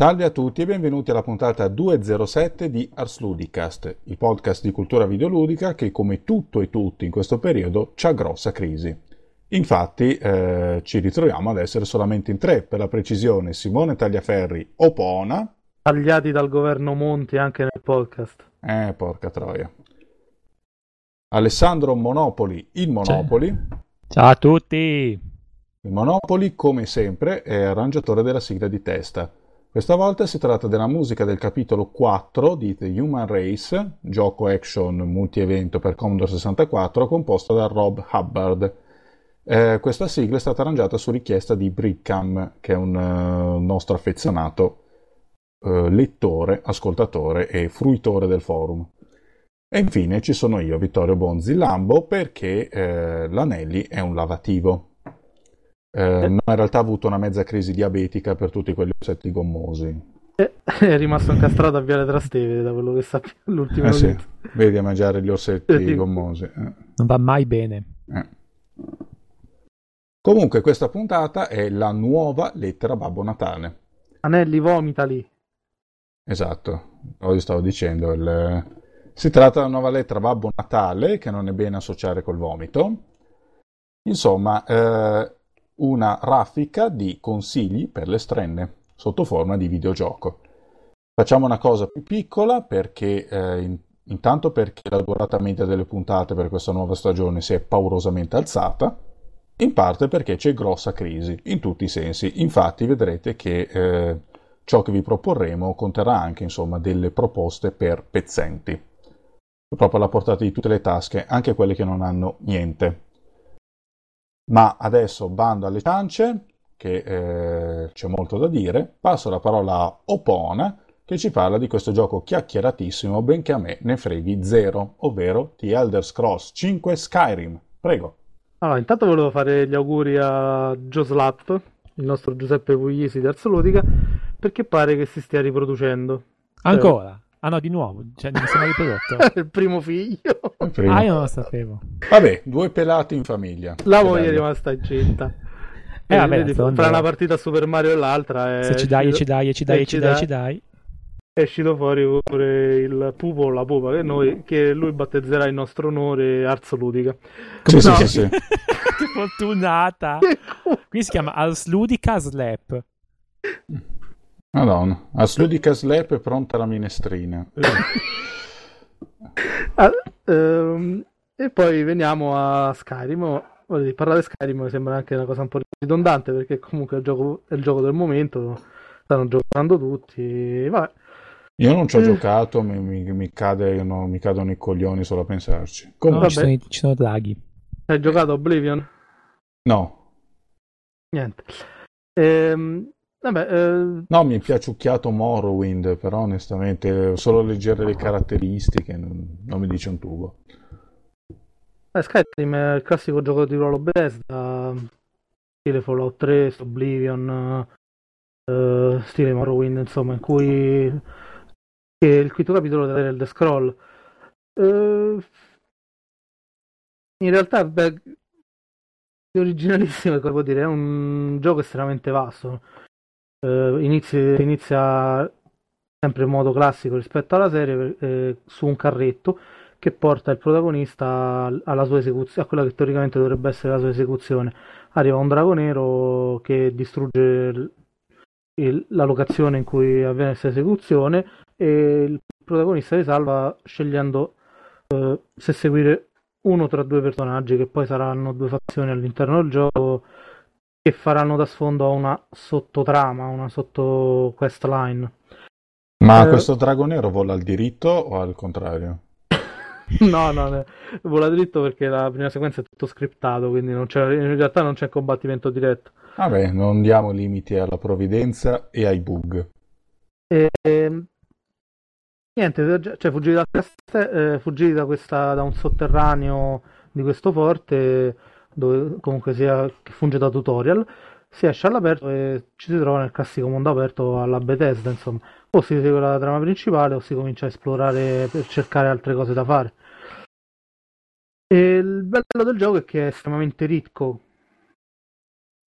Salve a tutti e benvenuti alla puntata 207 di Ars Ludicast, il podcast di cultura videoludica che come tutto e tutti in questo periodo c'ha grossa crisi. Infatti eh, ci ritroviamo ad essere solamente in tre, per la precisione Simone Tagliaferri Opona. Tagliati dal governo Monti anche nel podcast. Eh, porca troia. Alessandro Monopoli, il Monopoli. Ciao, Ciao a tutti! Il Monopoli, come sempre, è arrangiatore della sigla di testa. Questa volta si tratta della musica del capitolo 4 di The Human Race, gioco action multi-evento per Commodore 64, composta da Rob Hubbard. Eh, questa sigla è stata arrangiata su richiesta di Brickam, che è un uh, nostro affezionato uh, lettore, ascoltatore e fruitore del forum. E infine ci sono io, Vittorio Bonzi Lambo, perché eh, l'Anelli è un lavativo. Eh, no, in realtà ha avuto una mezza crisi diabetica per tutti quegli ossetti gommosi. Eh, è rimasto incastrato a Viale Trastevere da quello che sappiamo l'ultimo eh sì, vedi a mangiare gli orsetti gommosi. Eh. Non va mai bene. Eh. Comunque questa puntata è la nuova lettera Babbo Natale. Anelli vomita lì. Esatto, oggi stavo dicendo. Il... Si tratta della nuova lettera Babbo Natale, che non è bene associare col vomito. Insomma, eh, una raffica di consigli per le strenne sotto forma di videogioco. Facciamo una cosa più piccola perché eh, in, intanto perché la durata media delle puntate per questa nuova stagione si è paurosamente alzata, in parte perché c'è grossa crisi in tutti i sensi. Infatti vedrete che eh, ciò che vi proporremo conterrà anche insomma delle proposte per pezzenti. Proprio alla portata di tutte le tasche, anche quelle che non hanno niente. Ma adesso bando alle ciance, che eh, c'è molto da dire. Passo la parola a Opona, che ci parla di questo gioco chiacchieratissimo, benché a me ne freghi zero, ovvero The Elder Scrolls 5 Skyrim. Prego. Allora, intanto volevo fare gli auguri a Joe Slap, il nostro Giuseppe Puglisi di Arzoludica, perché pare che si stia riproducendo. Ancora? Ah no, di nuovo, cioè non è riprodotto. il primo figlio. Il primo. Ah, io non lo sapevo. Vabbè, due pelati in famiglia. La moglie è rimasta incinta. Eh, vabbè, vedi, fra una partita a Super Mario e l'altra è Se ci dai, ci dai, ci dai, ci dai, ci dai. È uscito fuori pure il pupo o la pupa che, noi, che lui battezzerà in nostro onore Ars Ludica. Sì, no. sì, sì, sì. che fortunata. Qui si chiama Ars Ludica Slap. Madonna, Asludica Slap è pronta la minestrina. ah, ehm, e poi veniamo a Skyrim. Voglio parlare di Skyrim mi sembra anche una cosa un po' ridondante perché comunque è il gioco, è il gioco del momento, stanno giocando tutti. Vabbè. Io non ci ho eh. giocato, mi, mi, mi, cade, no, mi, cadono i coglioni solo a pensarci. Comunque, no, ci, sono, ci sono draghi. Hai giocato Oblivion? No. Niente. Ehm, Vabbè, eh... No, mi è piaciucchiato Morrowind, però onestamente solo leggere le caratteristiche non, non mi dice un tubo. Eh, Skyrim è il classico gioco di ruolo Bethesda, stile Fallout 3, Oblivion, uh, stile Morrowind, insomma, in cui è il quinto capitolo del The Scroll. Uh, in realtà, beh, è originalissimo, come dire, è un gioco estremamente vasto eh, inizia, inizia, sempre in modo classico rispetto alla serie eh, su un carretto che porta il protagonista alla sua esecuzione, a quella che teoricamente dovrebbe essere la sua esecuzione. Arriva un drago nero che distrugge il, il, la locazione in cui avviene questa esecuzione e il protagonista si salva scegliendo eh, se seguire uno tra due personaggi che poi saranno due fazioni all'interno del gioco che faranno da sfondo a una sottotrama, una sotto quest line. Ma eh, questo drago nero vola al diritto o al contrario? no, no, no, vola dritto perché la prima sequenza è tutto scriptato, quindi in realtà non c'è combattimento diretto. Vabbè, non diamo limiti alla provvidenza e ai bug. E, ehm, niente, cioè fuggire da, eh, fuggire da, questa, da un sotterraneo di questo forte dove comunque sia che funge da tutorial, si esce all'aperto e ci si trova nel classico mondo aperto alla Bethesda, insomma. O si segue la trama principale o si comincia a esplorare per cercare altre cose da fare. E il bello del gioco è che è estremamente ricco.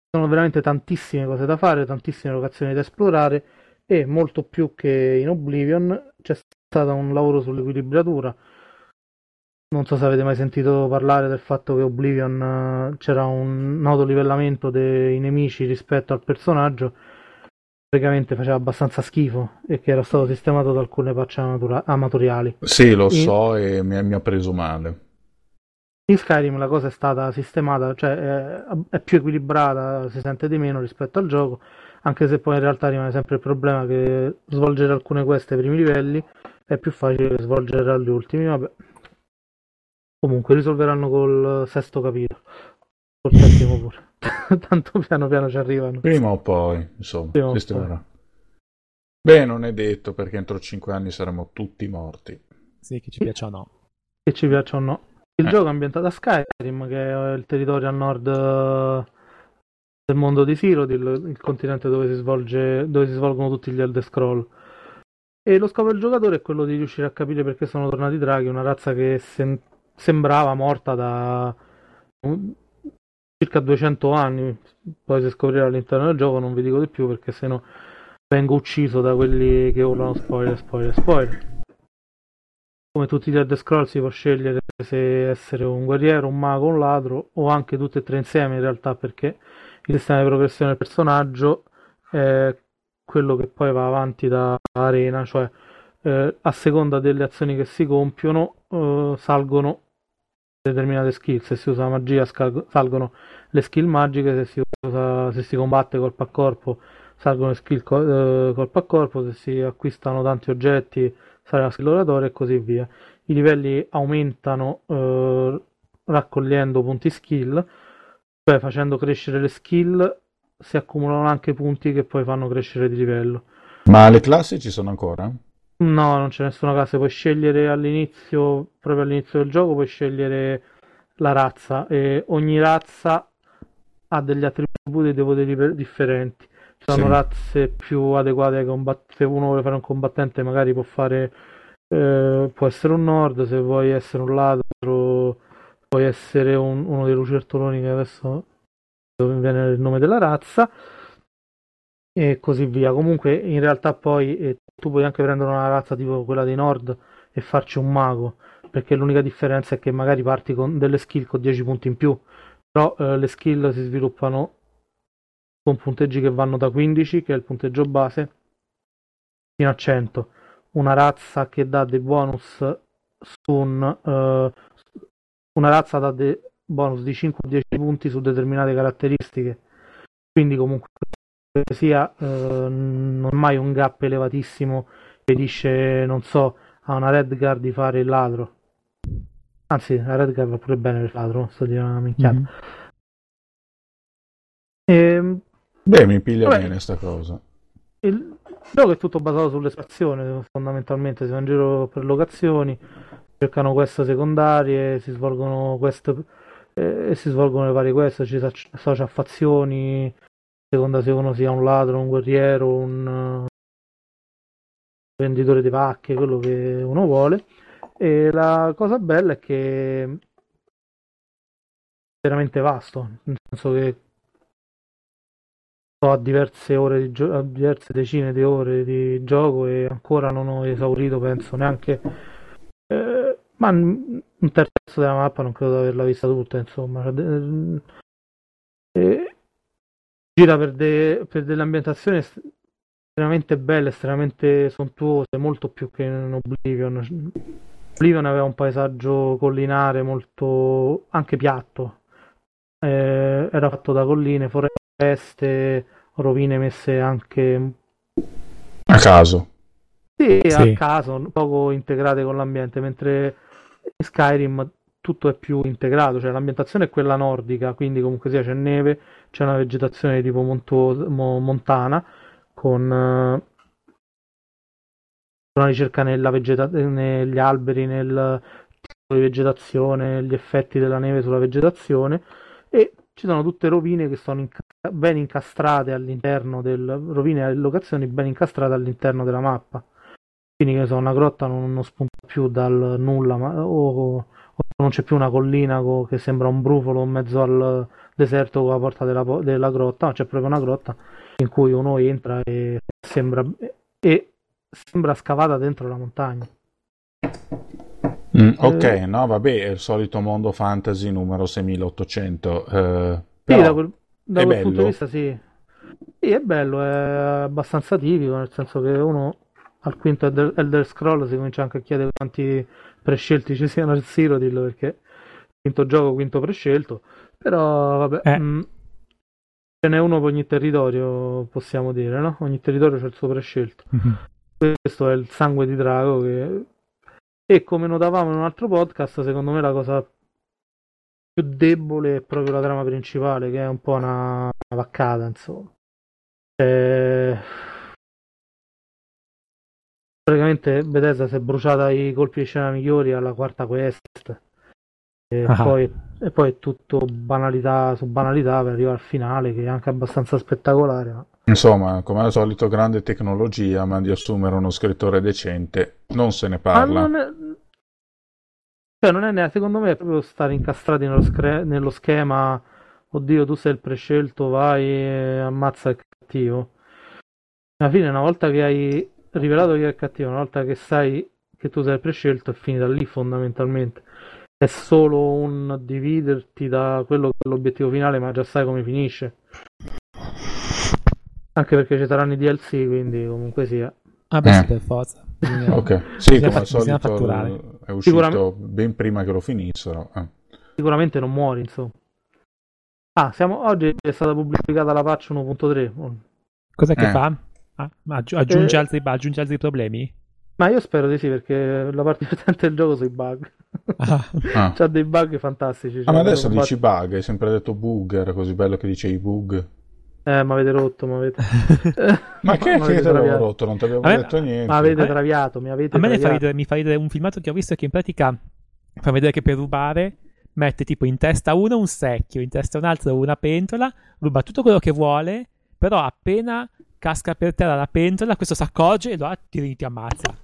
Sono veramente tantissime cose da fare, tantissime locazioni da esplorare e molto più che in Oblivion c'è stato un lavoro sull'equilibratura. Non so se avete mai sentito parlare del fatto che Oblivion eh, c'era un autolivellamento dei nemici rispetto al personaggio praticamente faceva abbastanza schifo e che era stato sistemato da alcune patch amatura- amatoriali. Sì, lo in... so e mi, mi, ha preso male. In Skyrim la cosa è stata sistemata, cioè è, è, più equilibrata, si sente di meno rispetto al gioco, anche se poi in realtà rimane sempre il problema che svolgere alcune queste ai primi livelli è più facile che svolgere agli ultimi, vabbè. Comunque risolveranno col sesto capitolo, col settimo pure. Tanto piano piano ci arrivano. Prima o poi, insomma, Prima sistemerà. Beh, non è detto perché entro 5 anni saremo tutti morti. Sì, che ci piaccia o no. Che ci piaccia o no. Il eh. gioco è ambientato a Skyrim, che è il territorio a nord eh, del mondo di Cyrodiil, il continente dove si, svolge, dove si svolgono tutti gli Elder Scroll. E lo scopo del giocatore è quello di riuscire a capire perché sono tornati i draghi, una razza che sem- sembrava morta da circa 200 anni, poi si scoprirà all'interno del gioco, non vi dico di più perché sennò vengo ucciso da quelli che urlano spoiler, spoiler, spoiler. Come tutti gli Elder Scroll si può scegliere se essere un guerriero, un mago, un ladro o anche tutte e tre insieme in realtà perché il sistema di progressione del personaggio è quello che poi va avanti da arena, cioè eh, a seconda delle azioni che si compiono eh, salgono determinate skill, se si usa magia salgono le skill magiche, se si, usa, se si combatte colpo a corpo salgono le skill co- eh, colpo a corpo, se si acquistano tanti oggetti sale la skill oratoria e così via. I livelli aumentano eh, raccogliendo punti skill, cioè facendo crescere le skill si accumulano anche punti che poi fanno crescere di livello. Ma le classi ci sono ancora? No, non c'è nessuna classe, puoi scegliere all'inizio, proprio all'inizio del gioco, puoi scegliere la razza e ogni razza ha degli attributi e dei poteri differenti. Ci sono sì. razze più adeguate ai combattenti, se uno vuole fare un combattente magari può fare, eh, può essere un nord, se vuoi essere un ladro puoi essere un, uno dei lucertoloni che adesso dove viene il nome della razza e così via. Comunque in realtà poi eh, tu puoi anche prendere una razza tipo quella dei Nord e farci un mago, perché l'unica differenza è che magari parti con delle skill con 10 punti in più, però eh, le skill si sviluppano con punteggi che vanno da 15, che è il punteggio base, fino a 100. Una razza che dà dei bonus su un... Uh, una razza dà dei bonus di 5 o 10 punti su determinate caratteristiche. Quindi comunque sia eh, non è mai un gap elevatissimo che dice, non so, a una Red Guard di fare il ladro. Anzi, la Red Guard va pure bene il ladro, sto di una minchiata. Mm-hmm. E... Beh, mi piglia Vabbè, bene sta cosa. Il gioco è tutto basato sull'espansione, fondamentalmente si va in giro per locazioni, cercano quest secondarie, si svolgono quest eh, e si svolgono le varie quest, ci associa a fazioni, seconda se uno sia un ladro, un guerriero, un venditore di pacche, quello che uno vuole. E la cosa bella è che è veramente vasto, nel senso che ho diverse ore di gioco, diverse decine di ore di gioco e ancora non ho esaurito, penso neanche eh, ma un terzo della mappa non credo di averla vista tutta, insomma. E, gira per, de, per delle ambientazioni estremamente belle, estremamente sontuose, molto più che in Oblivion. Oblivion aveva un paesaggio collinare molto anche piatto, eh, era fatto da colline, foreste, rovine messe anche a caso. Sì, sì. a caso, poco integrate con l'ambiente, mentre in Skyrim tutto è più integrato, cioè l'ambientazione è quella nordica, quindi comunque sia c'è neve, c'è una vegetazione tipo montuosa, mo, montana con uh, una ricerca vegeta- negli alberi, nel tipo di vegetazione, gli effetti della neve sulla vegetazione e ci sono tutte rovine che sono inca- ben incastrate all'interno del rovine e locazioni ben incastrate all'interno della mappa. Quindi che so, una grotta non, non spunta più dal nulla, ma, o, o, non c'è più una collina co, che sembra un brufolo in mezzo al deserto con la porta della, della grotta, c'è proprio una grotta in cui uno entra e sembra e sembra scavata dentro la montagna. Mm, ok, eh, no, vabbè, è il solito mondo fantasy numero 6800. Eh, sì, da quel, da quel punto di vista sì. Sì, è bello, è abbastanza tipico, nel senso che uno al quinto Elder, Elder Scroll si comincia anche a chiedere quanti prescelti ci siano al Cyrodiil perché quinto gioco, quinto prescelto. Però vabbè, eh. mh, mm, ce n'è uno per ogni territorio, possiamo dire, no? Ogni territorio c'è il suo prescelto. Mm-hmm. Questo è il sangue di drago che... E come notavamo in un altro podcast, secondo me la cosa più debole è proprio la trama principale, che è un po' una, una vaccata, insomma. Eh... Praticamente Bethesda si è bruciata i colpi di scena migliori alla quarta quest e, ah. poi, e poi, è tutto banalità su banalità per arrivare al finale che è anche abbastanza spettacolare. Ma... Insomma, come al solito, grande tecnologia, ma di assumere uno scrittore decente non se ne parla. Non è... Cioè, non è neanche, secondo me, è proprio stare incastrati nello, scre... nello schema. Oddio, tu sei il prescelto, vai e ammazza il cattivo. Alla fine, una volta che hai rivelato chi è il cattivo, una volta che sai che tu sei il prescelto, è finita lì fondamentalmente è solo un dividerti da quello che è l'obiettivo finale, ma già sai come finisce. Anche perché ci saranno i DLC, quindi comunque sia. Ah, beh, eh. sì, per forza. ok, sì, come al solito è uscito Sicuramente... ben prima che lo finissero. Eh. Sicuramente non muori, insomma. Ah, siamo... oggi è stata pubblicata la patch 1.3. Cos'è che eh. fa? Ah, aggiunge, eh... altri, aggiunge altri problemi? Ma io spero di sì, perché la parte divertente del gioco sono i bug. Ah. ah. C'ha dei bug fantastici. Ah, cioè, ma adesso dici bug, hai sempre detto bug, era così bello che dicevi bug. Eh, ma avete rotto, ma avete... ma che, che te l'avevo rotto? Non ti avevo me... detto niente. Ma avete traviato, mi avete A me traviato. Fa ridere, mi fa ridere un filmato che ho visto che in pratica fa vedere che per rubare mette tipo in testa uno un secchio, in testa un altro una pentola, ruba tutto quello che vuole, però appena casca per terra la pentola, questo si accorge e lo ti, ti ammazza.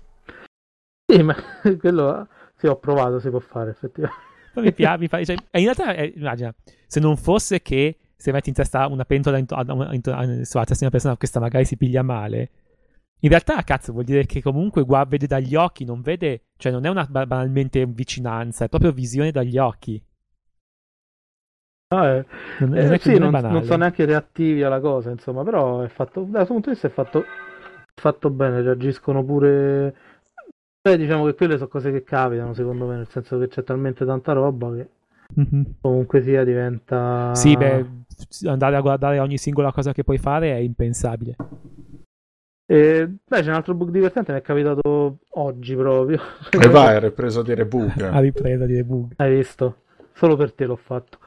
Sì, ma quello sì, ho provato, si può fare effettivamente. mi piace, mi fa, cioè, in realtà, eh, immagina, se non fosse che se metti in testa una pentola in, in, in, in, sulla testa di una persona, questa magari si piglia male. In realtà, cazzo, vuol dire che comunque guarda, vede dagli occhi, non vede, cioè non è una banalmente vicinanza, è proprio visione dagli occhi. Ah, eh. Non, eh, non, sì, non, non, sono neanche reattivi alla cosa, insomma, però è fatto, dal suo punto di vista è fatto, fatto bene, reagiscono pure Beh, diciamo che quelle sono cose che capitano, secondo me, nel senso che c'è talmente tanta roba che mm-hmm. comunque sia diventa... Sì, beh, andare a guardare ogni singola cosa che puoi fare è impensabile. E, beh, c'è un altro bug divertente, mi è capitato oggi proprio. E vai, hai ripreso a dire bug. ha ripreso a dire bug. Hai visto? Solo per te l'ho fatto.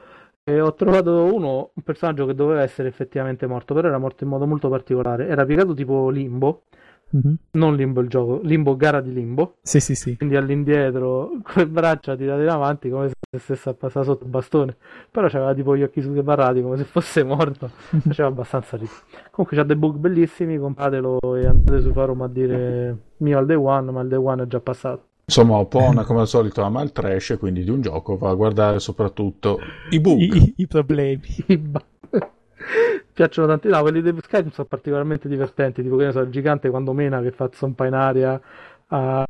E ho trovato uno, un personaggio che doveva essere effettivamente morto, però era morto in modo molto particolare. Era piegato tipo limbo, Mm-hmm. Non limbo il gioco, limbo gara di limbo. Sì, sì, sì. Quindi all'indietro, con le braccia tirate in avanti come se stesse passando sotto il bastone. Però c'aveva tipo gli occhi barrati come se fosse morto. Faceva abbastanza ridere. Comunque c'ha dei bug bellissimi, compratelo e andate su forum a dire mio al day one, ma il day one è già passato. Insomma, Opona come al solito ama il trash, quindi di un gioco va a guardare soprattutto i bug. I, i problemi. Piacciono tanti. No, quelli di Skyrim sono particolarmente divertenti. Tipo, che ne so, il gigante quando mena che fa zompa in aria, a...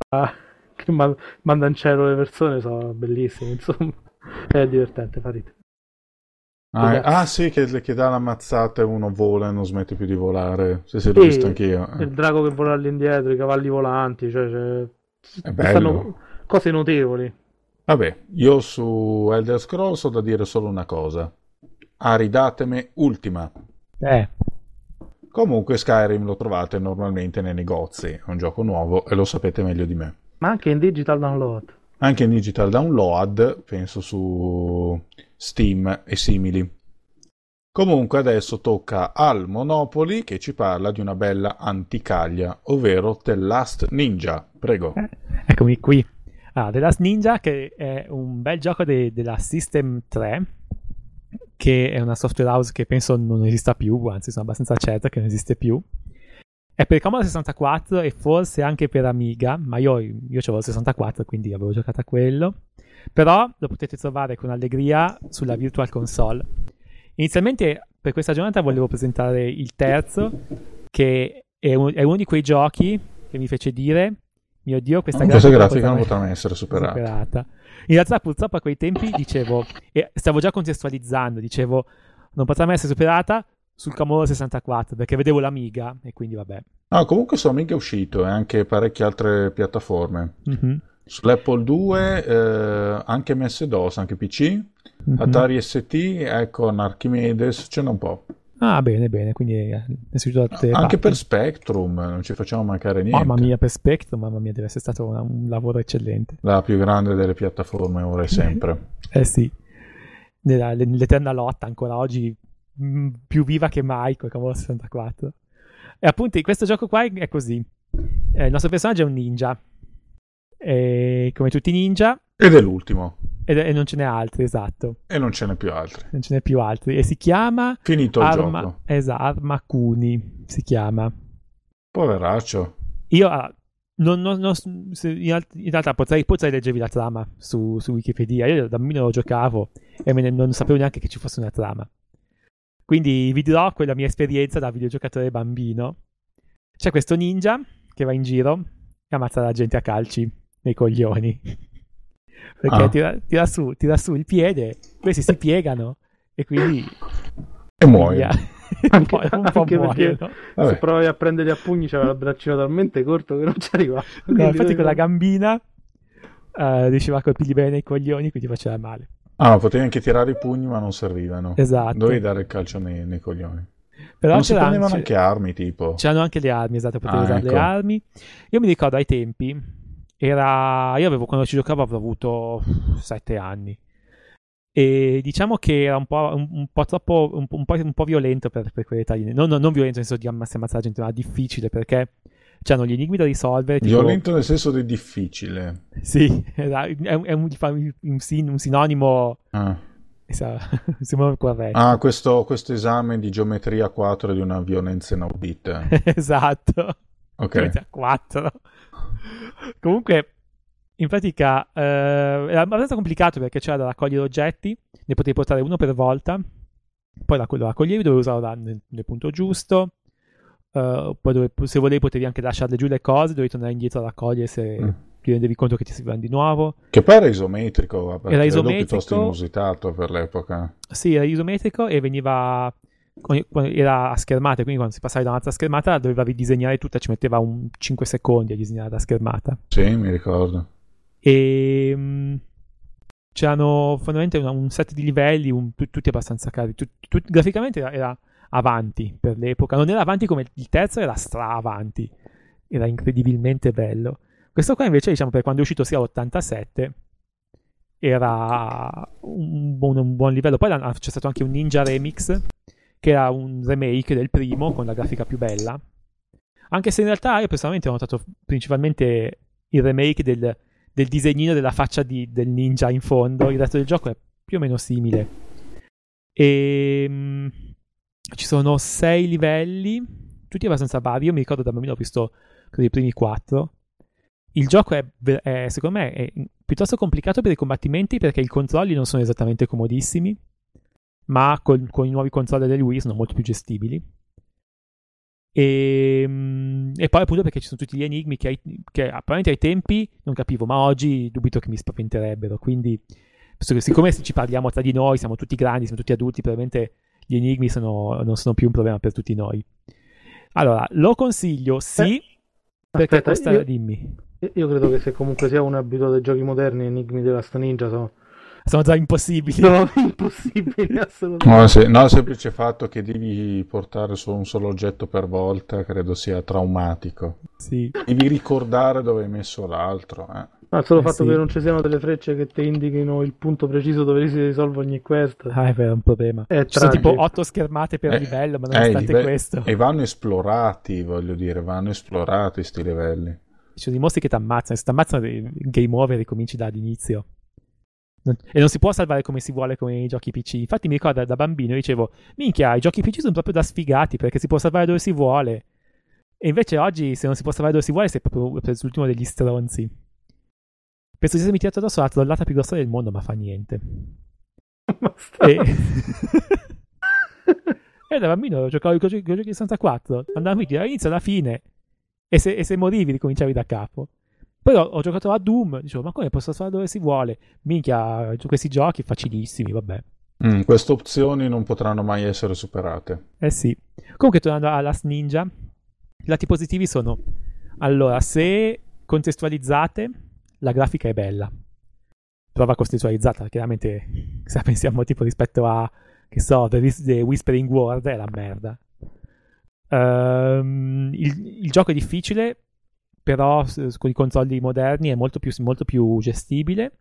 che ma- manda in cielo le persone, sono bellissimi. Insomma, è divertente, fa ridere. Ah, ah, sì, che, che dà l'ammazzata e uno vola e non smette più di volare. Se sì, l'ho visto anch'io. Eh. Il drago che vola all'indietro, i cavalli volanti, cioè, cioè stanno cose notevoli. Vabbè, io su Elder Scrolls ho da dire solo una cosa. Aridateme Ultima. Eh. Comunque Skyrim lo trovate normalmente nei negozi, è un gioco nuovo e lo sapete meglio di me. Ma anche in digital download. Anche in digital download, penso su Steam e simili. Comunque adesso tocca al Monopoli che ci parla di una bella anticaglia, ovvero The Last Ninja. Prego. Eh, eccomi qui. Ah, The Last Ninja che è un bel gioco de- della System 3 che è una software house che penso non esista più, anzi sono abbastanza certo che non esiste più. È per Commodore 64 e forse anche per Amiga, ma io, io avevo il 64 quindi avevo giocato a quello. Però lo potete trovare con allegria sulla Virtual Console. Inizialmente per questa giornata volevo presentare il terzo, che è, un- è uno di quei giochi che mi fece dire, mio Dio, questa Ah, grafica, questa grafica non potrà potrà essere superata. superata. In realtà, purtroppo, a quei tempi dicevo, e stavo già contestualizzando, dicevo, non potrà mai essere superata sul Commodore 64 perché vedevo l'Amiga e quindi vabbè. No, comunque sono mica uscito e anche parecchie altre piattaforme. Mhm, Sull'Apple 2, eh, anche MS-DOS, anche PC, mhm. Atari ST, Econ, Archimedes, ce n'è un po'. Ah, bene, bene, quindi eh, è uscito da le Anche parti. per Spectrum, non ci facciamo mancare niente. Mamma mia, per Spectrum, mamma mia, deve essere stato una- un lavoro eccellente. La più grande delle piattaforme ora e sempre. Eh sì, Nella- nell'eterna lotta ancora oggi mh, più viva che mai il Commodore 64. E appunto in questo gioco qua è così. Eh, il nostro personaggio è un ninja. E come tutti i ninja, Ed è l'ultimo. Ed- e non ce n'è altri, esatto. E non ce n'è più altri. Non ce n'è più altri. E si chiama Finito il Arma, gioco. esatto, Arma Kuni, si chiama. Poveraccio. Io ah, non, non- non- in, alt- in realtà potrei, potrei leggervi la trama su, su Wikipedia. Io da bambino lo giocavo e ne- non sapevo neanche che ci fosse una trama. Quindi vi dirò quella mia esperienza da videogiocatore bambino. C'è questo ninja che va in giro e ammazza la gente a calci nei coglioni. Perché Ah. tira, tira su, tira su il piede, questi si piegano e quindi E muoio. un po', un po' Anche perché- muoiono. Vabbè. Se provavi a prenderli a pugni c'aveva il braccino talmente corto che non ci arrivava. No, infatti con la gambina eh, riusciva a colpirgli bene nei coglioni, quindi faceva male. Ah, ma potevi anche tirare i pugni, ma non servivano. Esatto. Dovevi dare il calcio nei, nei coglioni. Però non si c'era prendevano anche- anche armi, tipo. c'erano anche le armi, esatto, potevi Ah, usare ecco. le armi. Io mi ricordo ai tempi, era... io avevo, quando ci giocavo avrò avuto sette anni. E diciamo che era un po', un, un po' troppo, un, po'- un po', un po' violento per, per quell'età. Non, non, non violento nel senso di ammazz- ammazzare la gente, ma difficile perché c'erano gli enigmi da risolvere. tipo- Violento nel senso di difficile. Sì, era- è, un, è un- sin- un sinonimo Ah. Ah, questo, questo esame di geometria 4 di una violenza inaudita. esatto. Ok. a 4. Comunque, in pratica, eh, era abbastanza complicato perché c'era da raccogliere oggetti, ne potevi portare uno per volta, poi la- lo raccoglievi, dovevi usarlo da- nel, nel punto giusto, eh, poi dove- se volevi potevi anche lasciarle giù le cose, dovevi tornare indietro a raccogliere se Mm. ti rendevi conto che ti servivano di nuovo. Che poi era isometrico, Era isometrico. piuttosto inusitato per l'epoca. Sì, era isometrico e veniva. Era a schermate, quindi quando si passava da un'altra schermata dovevi disegnare tutta, ci metteva un 5 secondi a disegnare la schermata. Sì, mi ricordo. E mh, c'erano fondamentalmente un set di livelli, un- tu- tutti abbastanza cari. tu- tu- graficamente era, era avanti per l'epoca, non era avanti come il terzo, era stra avanti. Era incredibilmente bello. Questo qua invece, diciamo, per quando è uscito sia l'87 era un buon, un buon livello. Poi c'è stato anche un Ninja Remix, che era un remake del primo con la grafica più bella. Anche se in realtà io personalmente ho notato principalmente il remake del, del disegnino della faccia di- del ninja in fondo. Il resto del gioco è più o meno simile. E mm, ci sono sei livelli, tutti abbastanza vari. Io mi ricordo da bambino ho visto credo, i primi quattro. Il gioco è, è, secondo me è piuttosto complicato per i combattimenti perché i controlli non sono esattamente comodissimi, ma con, con i nuovi controller del Wii sono molto più gestibili. E, mm, e poi appunto perché ci sono tutti gli enigmi che, ai, che apparentemente ai tempi non capivo, ma oggi dubito che mi spaventerebbero. Quindi, siccome ci parliamo tra di noi, siamo tutti grandi, siamo tutti adulti, probabilmente gli enigmi sono- non sono più un problema per tutti noi. Allora, lo consiglio, sì, perché Aspetta, costa... io, Dimmi. io credo che se comunque sia un abituato ai giochi moderni, Enigmi della Sta Ninja sono, Sono già impossibili. sono impossibili assolutamente. No, sì, no, il semplice fatto che devi portare solo un solo oggetto per volta credo sia traumatico. Sì. Devi ricordare dove hai messo l'altro. Eh. No, il solo Eh, fatto sì. che non ci siano delle frecce che ti indichino il punto preciso dove si risolve ogni quest. Ah, è vero, è un problema. È Ci sono tipo otto schermate per Eh, livello, ma eh, nonostante i live- questo, E vanno esplorati, voglio dire, vanno esplorati sti livelli. ci sono i mostri che ti ammazzano. Se ti ammazzano, il game over ricominci dall'inizio. Non- E non si può salvare come si vuole come i giochi PC. Infatti, mi ricordo da bambino dicevo: Minchia, i giochi PC sono proprio da sfigati perché si può salvare dove si vuole. E invece oggi, se non si può salvare dove si vuole, sei proprio preso l'ultimo degli stronzi. Penso di essermi tirato addosso la trollata più grossa del mondo, ma fa niente. Ma E... E da bambino giocavo con i giochi 64, andavo avanti dall'inizio alla fine. E se, e se morivi ricominciavi da capo. Poi ho, ho, giocato a Doom, dicevo, ma come posso fare dove si vuole? Minchia, questi giochi facilissimi, vabbè. Mm, queste opzioni non potranno mai essere superate. Eh sì. Comunque, tornando a Last Ninja, i lati positivi sono, allora, se contestualizzate, la grafica è bella. Prova contestualizzata, chiaramente, se pensiamo tipo rispetto a, che so, The, The Whispering World, è la merda. Um, il, il, gioco è difficile, però con i controlli moderni è molto più, molto più gestibile.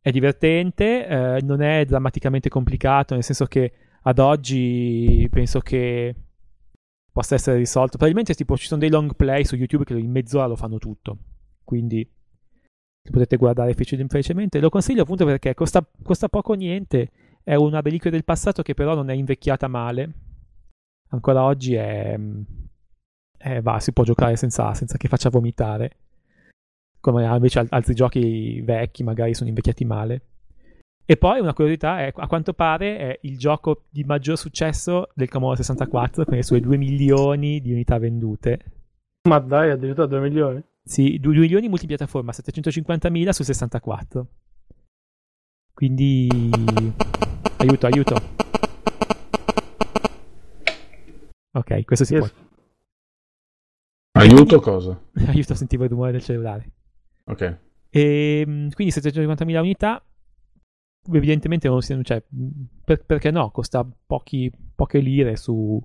È divertente, eh, non è drammaticamente complicato, nel senso che ad oggi penso che possa essere risolto. Probabilmente tipo, ci sono dei long play su YouTube che in mezz'ora lo fanno tutto. Quindi potete guardare felicemente. Lo consiglio appunto perché costa, costa poco niente. È una reliquia del passato che però non è invecchiata male. Ancora oggi è, eh, va, si può giocare senza, senza, che faccia vomitare. Come invece altri giochi vecchi magari sono invecchiati male. E poi una curiosità è, a quanto pare, è il gioco di maggior successo del Commodore 64, con le sue 2 milioni di unità vendute. Ma dai, addirittura 2 milioni? Sì, 2 milioni multipiattaforma, 750.000 su 64. Quindi... Aiuto, aiuto. Ok, questo si yes. può. Aiuto cosa? Aiuto, sentivo il rumore del cellulare. Ok. E, ehm, quindi 750.000 unità, evidentemente non si... Cioè, per, perché no? Costa pochi, poche lire su,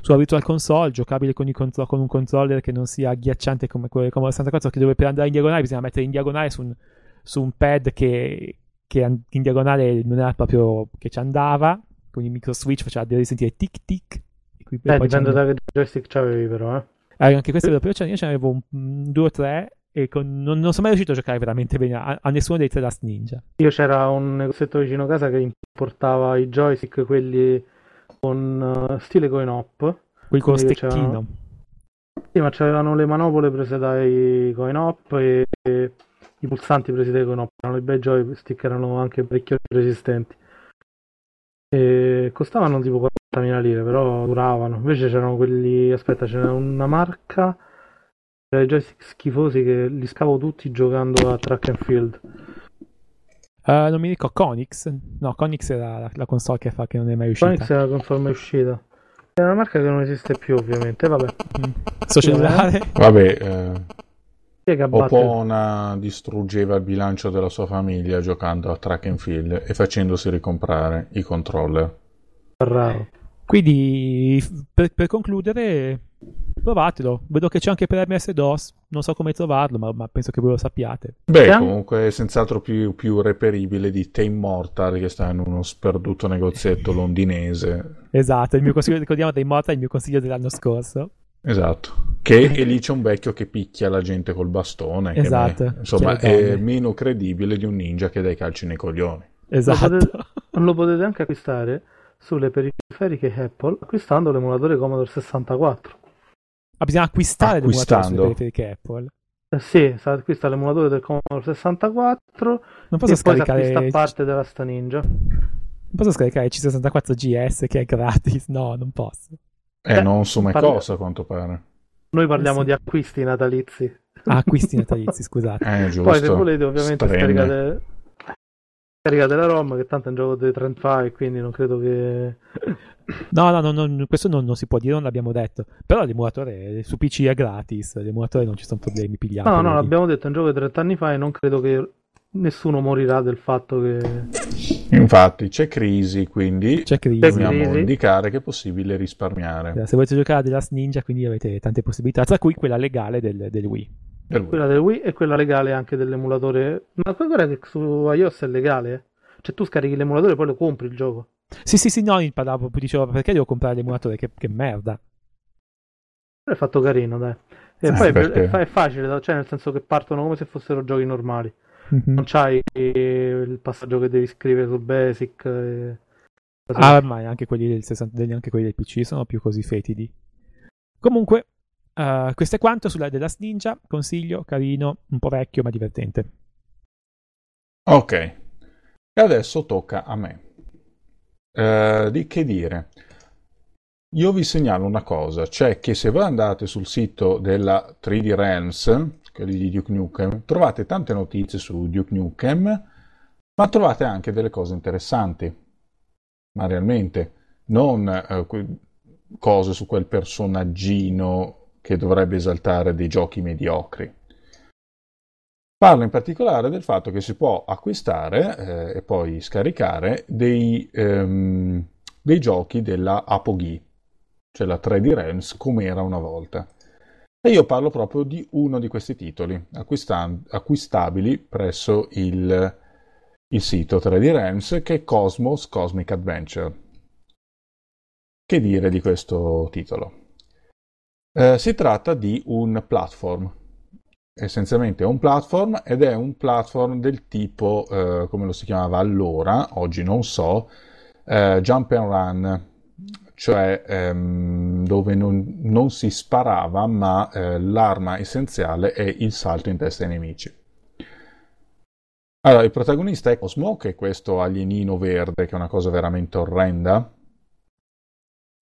sulla Virtual Console, giocabile con, contro- con, un controller che non sia agghiacciante come quello del Commodore 64, che dove per andare in diagonale bisogna mettere in diagonale su un, su un pad che, che, in diagonale non era proprio che ci andava, con il micro switch faceva sentire tic tic. E qui, eh, dipende da che joystick c'avevi però, eh. Eh, anche questo è vero, però io ce ne avevo un, due o tre e con, non, non, sono mai riuscito a giocare veramente bene a, a, nessuno dei tre Last Ninja. Io c'era un negozietto vicino a casa che importava i joystick, quelli con uh, stile coin op. Quelli con stecchino. Sì, ma c'erano le manopole prese dai coin op e, e i pulsanti presi dai coin op. Erano i bei joystick, erano anche parecchio resistenti. E costavano tipo 40.000 lire, però duravano. Invece c'erano quelli, aspetta, c'era una marca, c'era i joystick schifosi che li scavo tutti giocando a track and field. Uh, non mi ricordo, Conix? No, Conix era la, la, console che fa che non è mai uscita. Conix è la console mai uscita. È una marca che non esiste più, ovviamente. Vabbè. Mm. Sto cellulare? Vabbè, eh, Opona distruggeva il bilancio della sua famiglia giocando a track and field e facendosi ricomprare i controller. Raro. Quindi, per, per, concludere, provatelo. Vedo che c'è anche per MS-DOS. Non so come trovarlo, ma, ma penso che voi lo sappiate. Beh, c'è comunque è senz'altro più, più, reperibile di Tame Mortal che sta in uno sperduto negozietto londinese. Esatto, il mio consiglio, ricordiamo Tame Mortal è il mio consiglio dell'anno scorso. Esatto, che e lì c'è un vecchio che picchia la gente col bastone. Esatto. È, insomma, è meno credibile di un ninja che dai calci nei coglioni. Esatto. Lo potete, lo potete anche acquistare sulle periferiche Apple acquistando l'emulatore Commodore 64. Ah, bisogna acquistare l'emulatore sulle periferiche Apple. Eh sì, si acquista l'emulatore del Commodore 64 non posso e scaricare poi si parte della sta Ninja. Non posso scaricare C64 GS che è gratis, no, non posso. Eh, non su MacOS a quanto pare. Noi parliamo eh sì. di acquisti natalizi. Ah, acquisti natalizi, scusate. Eh, giusto. Poi se volete ovviamente Strenne. scaricate Caricate la ROM che tanto è un gioco di 35 quindi non credo che... No, no, no, no questo non, non, si può dire, non l'abbiamo detto. Però l'emulatore su PC è gratis, l'emulatore non ci sono problemi, pigliati. No, no, l'abbiamo detto, è un gioco di 30 anni fa e non credo che nessuno morirà del fatto che... Infatti c'è crisi, quindi c'è crisi. dobbiamo crisi. indicare che è possibile risparmiare. Se volete giocare a The Last Ninja, quindi avete tante possibilità, tra cui quella legale del, del Wii. Del quella del Wii e quella legale anche dell'emulatore. Ma guarda che su iOS è legale. Eh? Cioè tu scarichi l'emulatore e poi lo compri il gioco. Sì, sì, sì, no, parlavo, dicevo perché devo comprare l'emulatore? Che, che merda. È fatto carino, dai. E eh, poi è, è, è, facile, cioè nel senso che partono come se fossero giochi normali. Mm-hmm. Non c'hai il passaggio che devi scrivere sul basic. E... Ah, ormai anche quelli del 60, anche quelli del PC sono più così fetidi. Comunque, Uh, questo è quanto sulla The Last Ninja. Consiglio, carino, un po' vecchio ma divertente. Ok, e adesso tocca a me. Uh, di che dire? io vi segnalo una cosa, cioè che se voi andate sul sito della 3D Realms, quelli di Duke Nukem, trovate tante notizie su Duke Nukem, ma trovate anche delle cose interessanti. Ma realmente, non eh, cose su quel personaggino che dovrebbe esaltare dei giochi mediocri. Parlo in particolare del fatto che si può acquistare eh, e poi scaricare dei, ehm, dei giochi della Apogee, cioè la 3D Realms come era una volta. E io parlo proprio di uno di questi titoli acquistabili presso il, il sito 3D Realms che è Cosmos Cosmic Adventure. Che dire di questo titolo? Eh, si tratta di un platform essenzialmente è un platform ed è un platform del tipo, eh, come lo si chiamava allora, oggi non so, eh, jump and run, cioè ehm, dove non, non, si sparava ma eh, l'arma essenziale è il salto in testa ai nemici. Allora, il protagonista è Cosmo, che è questo alienino verde, che è una cosa veramente orrenda.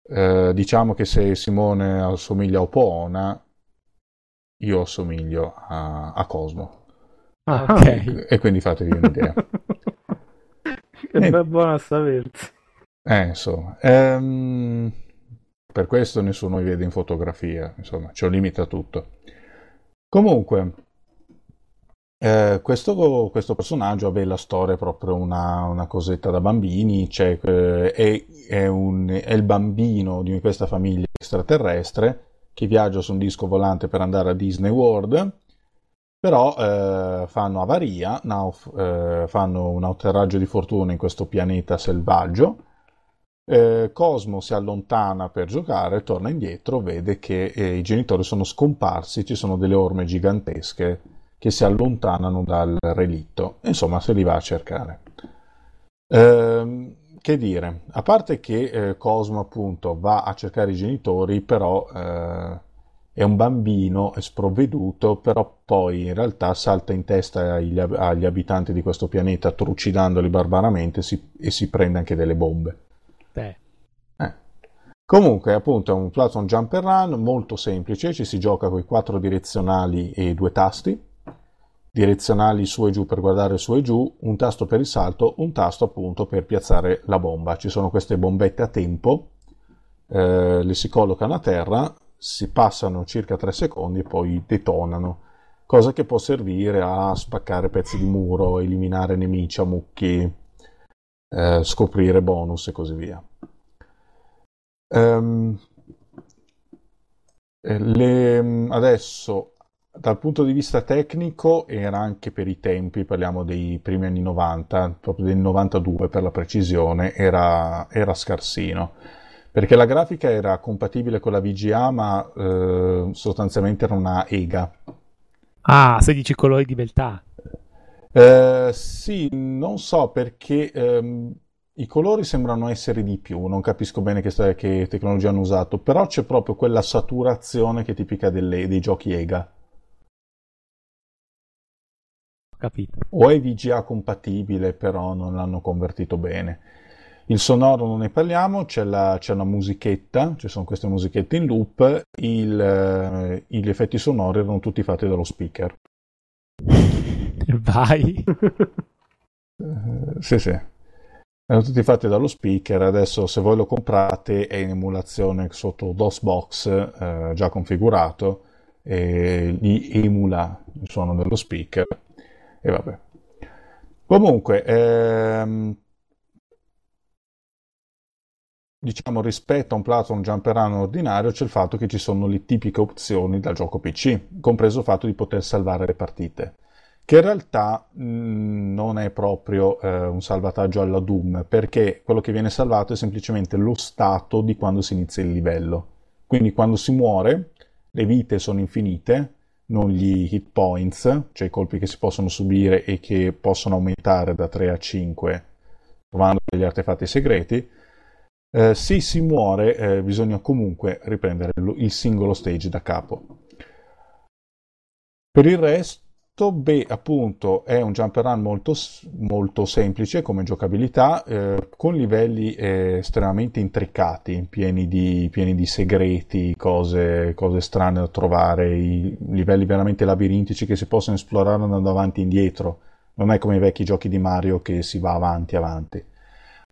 Eh, diciamo che se Simone assomiglia a Opoona, io assomiglio a, a Cosmo. Ah, ok. E quindi fatevi un'idea. che e... buona sapersi. Eh, insomma. Ehm, per questo nessuno mi vede in fotografia, insomma, c'è un limite a tutto. Comunque, eh, questo, questo, personaggio aveva la storia proprio una, una cosetta da bambini, cioè, eh, è, è, un, è il bambino di questa famiglia extraterrestre che viaggia su un disco volante per andare a Disney World, però eh, fanno avaria, nauf- eh, fanno un atterraggio di fortuna in questo pianeta selvaggio. Eh, Cosmo si allontana per giocare, torna indietro, vede che eh, i genitori sono scomparsi, ci sono delle orme gigantesche che si allontanano dal relitto. Insomma, se li va a cercare. Eh, che dire, a parte che eh, Cosmo appunto va a cercare i genitori, però eh, è un bambino, è sprovveduto, però poi in realtà salta in testa agli, agli abitanti di questo pianeta trucidandoli barbaramente si, e si prende anche delle bombe. Eh. Comunque, appunto, è un platform jump and run molto semplice, ci si gioca con i quattro direzionali e due tasti direzionali su e giù per guardare su e giù, un tasto per il salto, un tasto appunto per piazzare la bomba. Ci sono queste bombette a tempo, eh, le si collocano a terra, si passano circa 3 secondi e poi detonano, cosa che può servire a spaccare pezzi di muro, eliminare nemici a mucchi, eh, scoprire bonus e così via. Um, le, adesso dal punto di vista tecnico era anche per i tempi, parliamo dei primi anni 90, proprio del 92 per la precisione, era, era scarsino. Perché la grafica era compatibile con la VGA, ma eh, sostanzialmente era una EGA. Ah, 16 colori di beltà. Eh, sì, non so perché ehm, i colori sembrano essere di più, non capisco bene che, che, tecnologia hanno usato, però c'è proprio quella saturazione che è tipica delle, dei giochi EGA. capito. O è VGA compatibile, però non l'hanno convertito bene. Il sonoro non ne parliamo, c'è, la, c'è una musichetta, ci sono queste musichette in loop, il, eh, gli effetti sonori erano tutti fatti dallo speaker. Vai! Uh, sì, sì. Erano tutti fatti dallo speaker, adesso se voi lo comprate è in emulazione sotto DOSBox eh, già configurato e gli emula il suono dello speaker e vabbè. Comunque, ehm, diciamo rispetto a un platform jumper run ordinario c'è il fatto che ci sono le tipiche opzioni dal gioco PC, compreso il fatto di poter salvare le partite, che in realtà mh, mm, non è proprio eh, un salvataggio alla Doom, perché quello che viene salvato è semplicemente lo stato di quando si inizia il livello. Quindi quando si muore, le vite sono infinite, non gli hit points, cioè i colpi che si possono subire e che possono aumentare da 3 a 5 trovando degli artefatti segreti. Eh, se si muore eh, bisogna comunque riprendere il singolo stage da capo. Per il resto questo? Beh, appunto, è un jump run molto, molto semplice come giocabilità, eh, con livelli eh, estremamente intricati, pieni di, pieni di segreti, cose, cose, strane da trovare, livelli veramente labirintici che si possono esplorare andando avanti e indietro. Non è come i vecchi giochi di Mario che si va avanti avanti.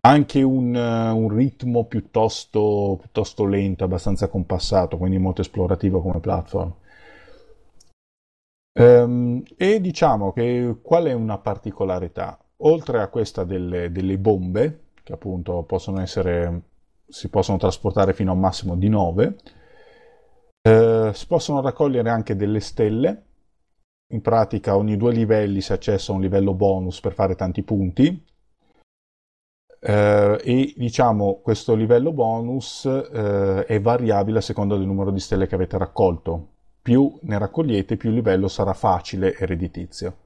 Anche un, uh, un ritmo piuttosto, piuttosto lento, abbastanza compassato, quindi molto esplorativo come platform. Um, e diciamo che qual è una particolarità? Oltre a questa delle, delle, bombe, che appunto possono essere, si possono trasportare fino a un massimo di 9, eh, si possono raccogliere anche delle stelle. In pratica ogni due livelli si accessa a un livello bonus per fare tanti punti. Eh, e diciamo questo livello bonus eh, è variabile a seconda del numero di stelle che avete raccolto più ne raccogliete, più il livello sarà facile e redditizio.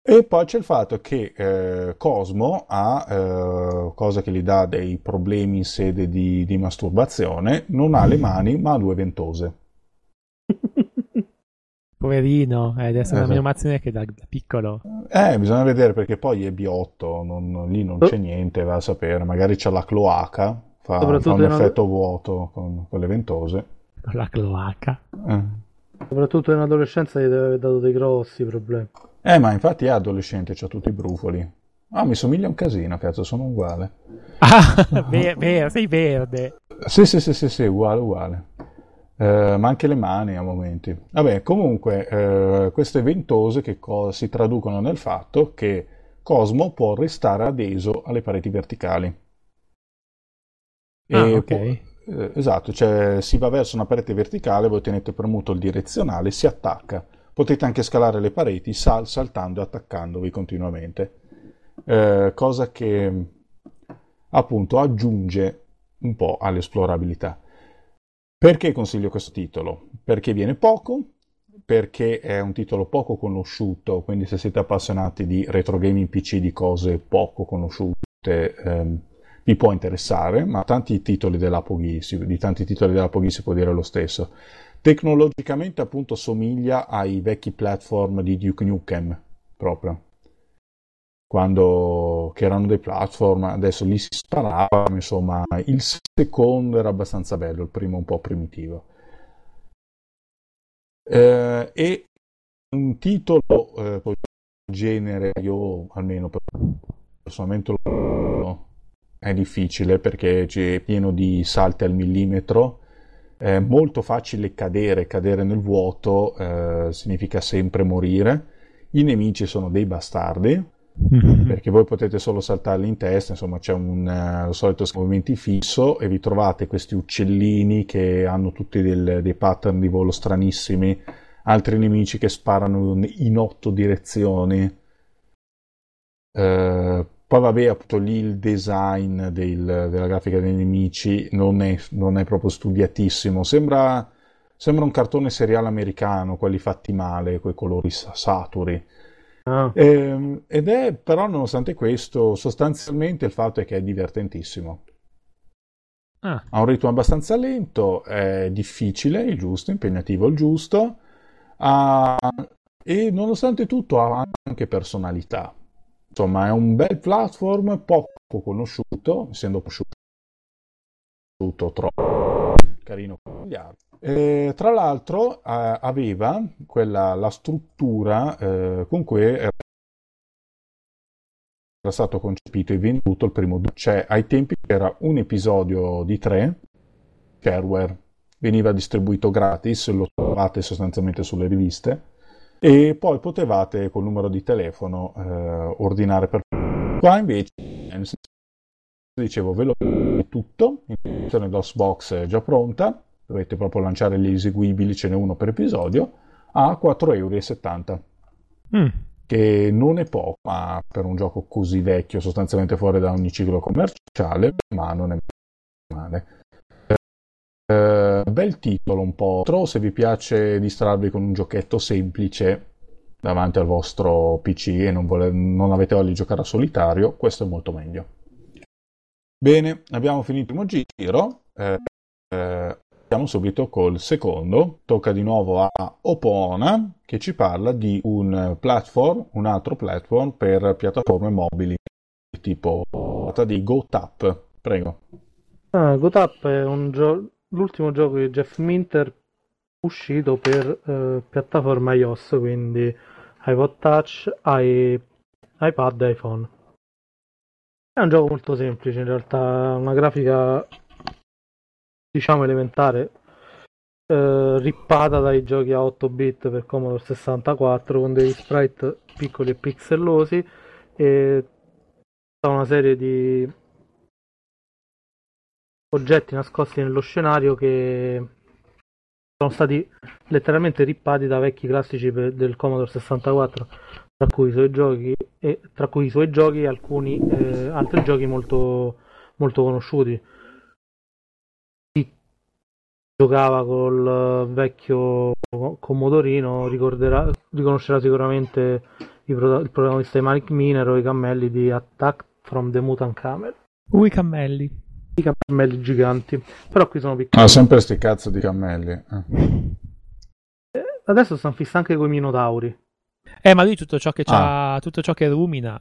E poi c'è il fatto che eh, Cosmo ha, eh, cosa che gli dà dei problemi in sede di, di masturbazione, non ha le mani ma ha due ventose. Poverino, eh, deve essere una menomazione che da, da, piccolo. Eh, bisogna vedere perché poi è biotto, non, lì non c'è niente, va a sapere, magari c'ha la cloaca, fa, fa un effetto una... vuoto con, con le ventose la cloaca. Eh. Soprattutto in adolescenza gli deve aver dato dei grossi problemi. Eh, ma infatti è adolescente, c'ha tutti i brufoli. Ah, mi somiglia un casino, cazzo, sono uguale. Ah, ver- ver- sei verde. Sì, sì, sì, sì, sì, uguale, uguale. Eh, ma anche le mani a momenti. Vabbè, comunque, eh, queste ventose che co- si traducono nel fatto che Cosmo può restare adeso alle pareti verticali. Ah, ok. Può, eh, esatto, cioè si va verso una parete verticale, voi tenete premuto il direzionale, si attacca. Potete anche scalare le pareti sal- saltando e attaccandovi continuamente. Eh, cosa che appunto aggiunge un po' all'esplorabilità. Perché consiglio questo titolo? Perché viene poco, perché è un titolo poco conosciuto, quindi se siete appassionati di retro gaming PC, di cose poco conosciute, ehm, vi può interessare, ma tanti titoli dell'Apogee, di tanti titoli dell'Apogee si può dire lo stesso. Tecnologicamente appunto somiglia ai vecchi platform di Duke Nukem, proprio. Quando, che erano dei platform, adesso lì si sparava, insomma, il secondo era abbastanza bello, il primo un po' primitivo. Eh, e un titolo eh, genere, io almeno personalmente lo è difficile perché è pieno di salti al millimetro, è molto facile cadere, cadere nel vuoto eh, significa sempre morire. I nemici sono dei bastardi, mm-hmm. perché voi potete solo saltarli in testa, insomma c'è un uh, solito movimenti fisso e vi trovate questi uccellini che hanno tutti del, dei pattern di volo stranissimi, altri nemici che sparano in otto direzioni. Uh, poi vabbè, appunto lì il design del, della grafica dei nemici non è, non è proprio studiatissimo, sembra, sembra, un cartone seriale americano, quelli fatti male, quei colori saturi. Ah. E, ehm, ed è però nonostante questo, sostanzialmente il fatto è che è divertentissimo. Ah. Ha un ritmo abbastanza lento, è difficile, il giusto, impegnativo il giusto, ha, e nonostante tutto ha anche personalità Insomma, è un bel platform poco conosciuto, essendo conosciuto troppo. Carino. Con gli altri. E, tra l'altro eh, aveva quella, la struttura eh, con cui era stato concepito e venduto il primo cioè ai tempi era un episodio di tre shareware. Veniva distribuito gratis lo trovate sostanzialmente sulle riviste e poi potevate col numero di telefono eh, ordinare per qua invece dicevo ve lo tutto in DOSBox è già pronta dovete proprio lanciare gli eseguibili ce n'è uno per episodio a 4,70 euro mm. che non è poco ma per un gioco così vecchio sostanzialmente fuori da ogni ciclo commerciale ma non è male Uh, bel titolo un po'. Se vi piace distrarvi con un giochetto semplice davanti al vostro PC e non, vole- non avete voglia di giocare a solitario, questo è molto meglio. Bene, abbiamo finito il primo giro. Eh, eh, Partiamo subito col secondo, tocca di nuovo a Opona che ci parla di un platform, un altro platform per piattaforme mobili tipo di GoTap. Prego. Ah, GoTap è un gio- l'ultimo gioco di Jeff Minter uscito per eh, piattaforma iOS, quindi iPod Touch, i- iPad e iPhone. È un gioco molto semplice in realtà, una grafica diciamo elementare, eh, rippata dai giochi a 8 bit per Commodore 64 con degli sprite piccoli e pixellosi e una serie di oggetti nascosti nello scenario che sono stati letteralmente rippati da vecchi classici del Commodore 64 tra cui i suoi giochi e tra cui i suoi giochi alcuni eh, altri giochi molto, molto conosciuti giocava col vecchio Commodorino riconoscerà sicuramente il protagonista di Malik Miner o i cammelli di Attack from the Mutant Camel. Ui cammelli. I cammelli giganti. Però qui sono piccoli. Ah, sempre sti cazzo di cammelli. Eh. Eh, adesso stanno fissa anche con i minotauri. Eh, ma lui tutto ciò che, ah. tutto ciò che rumina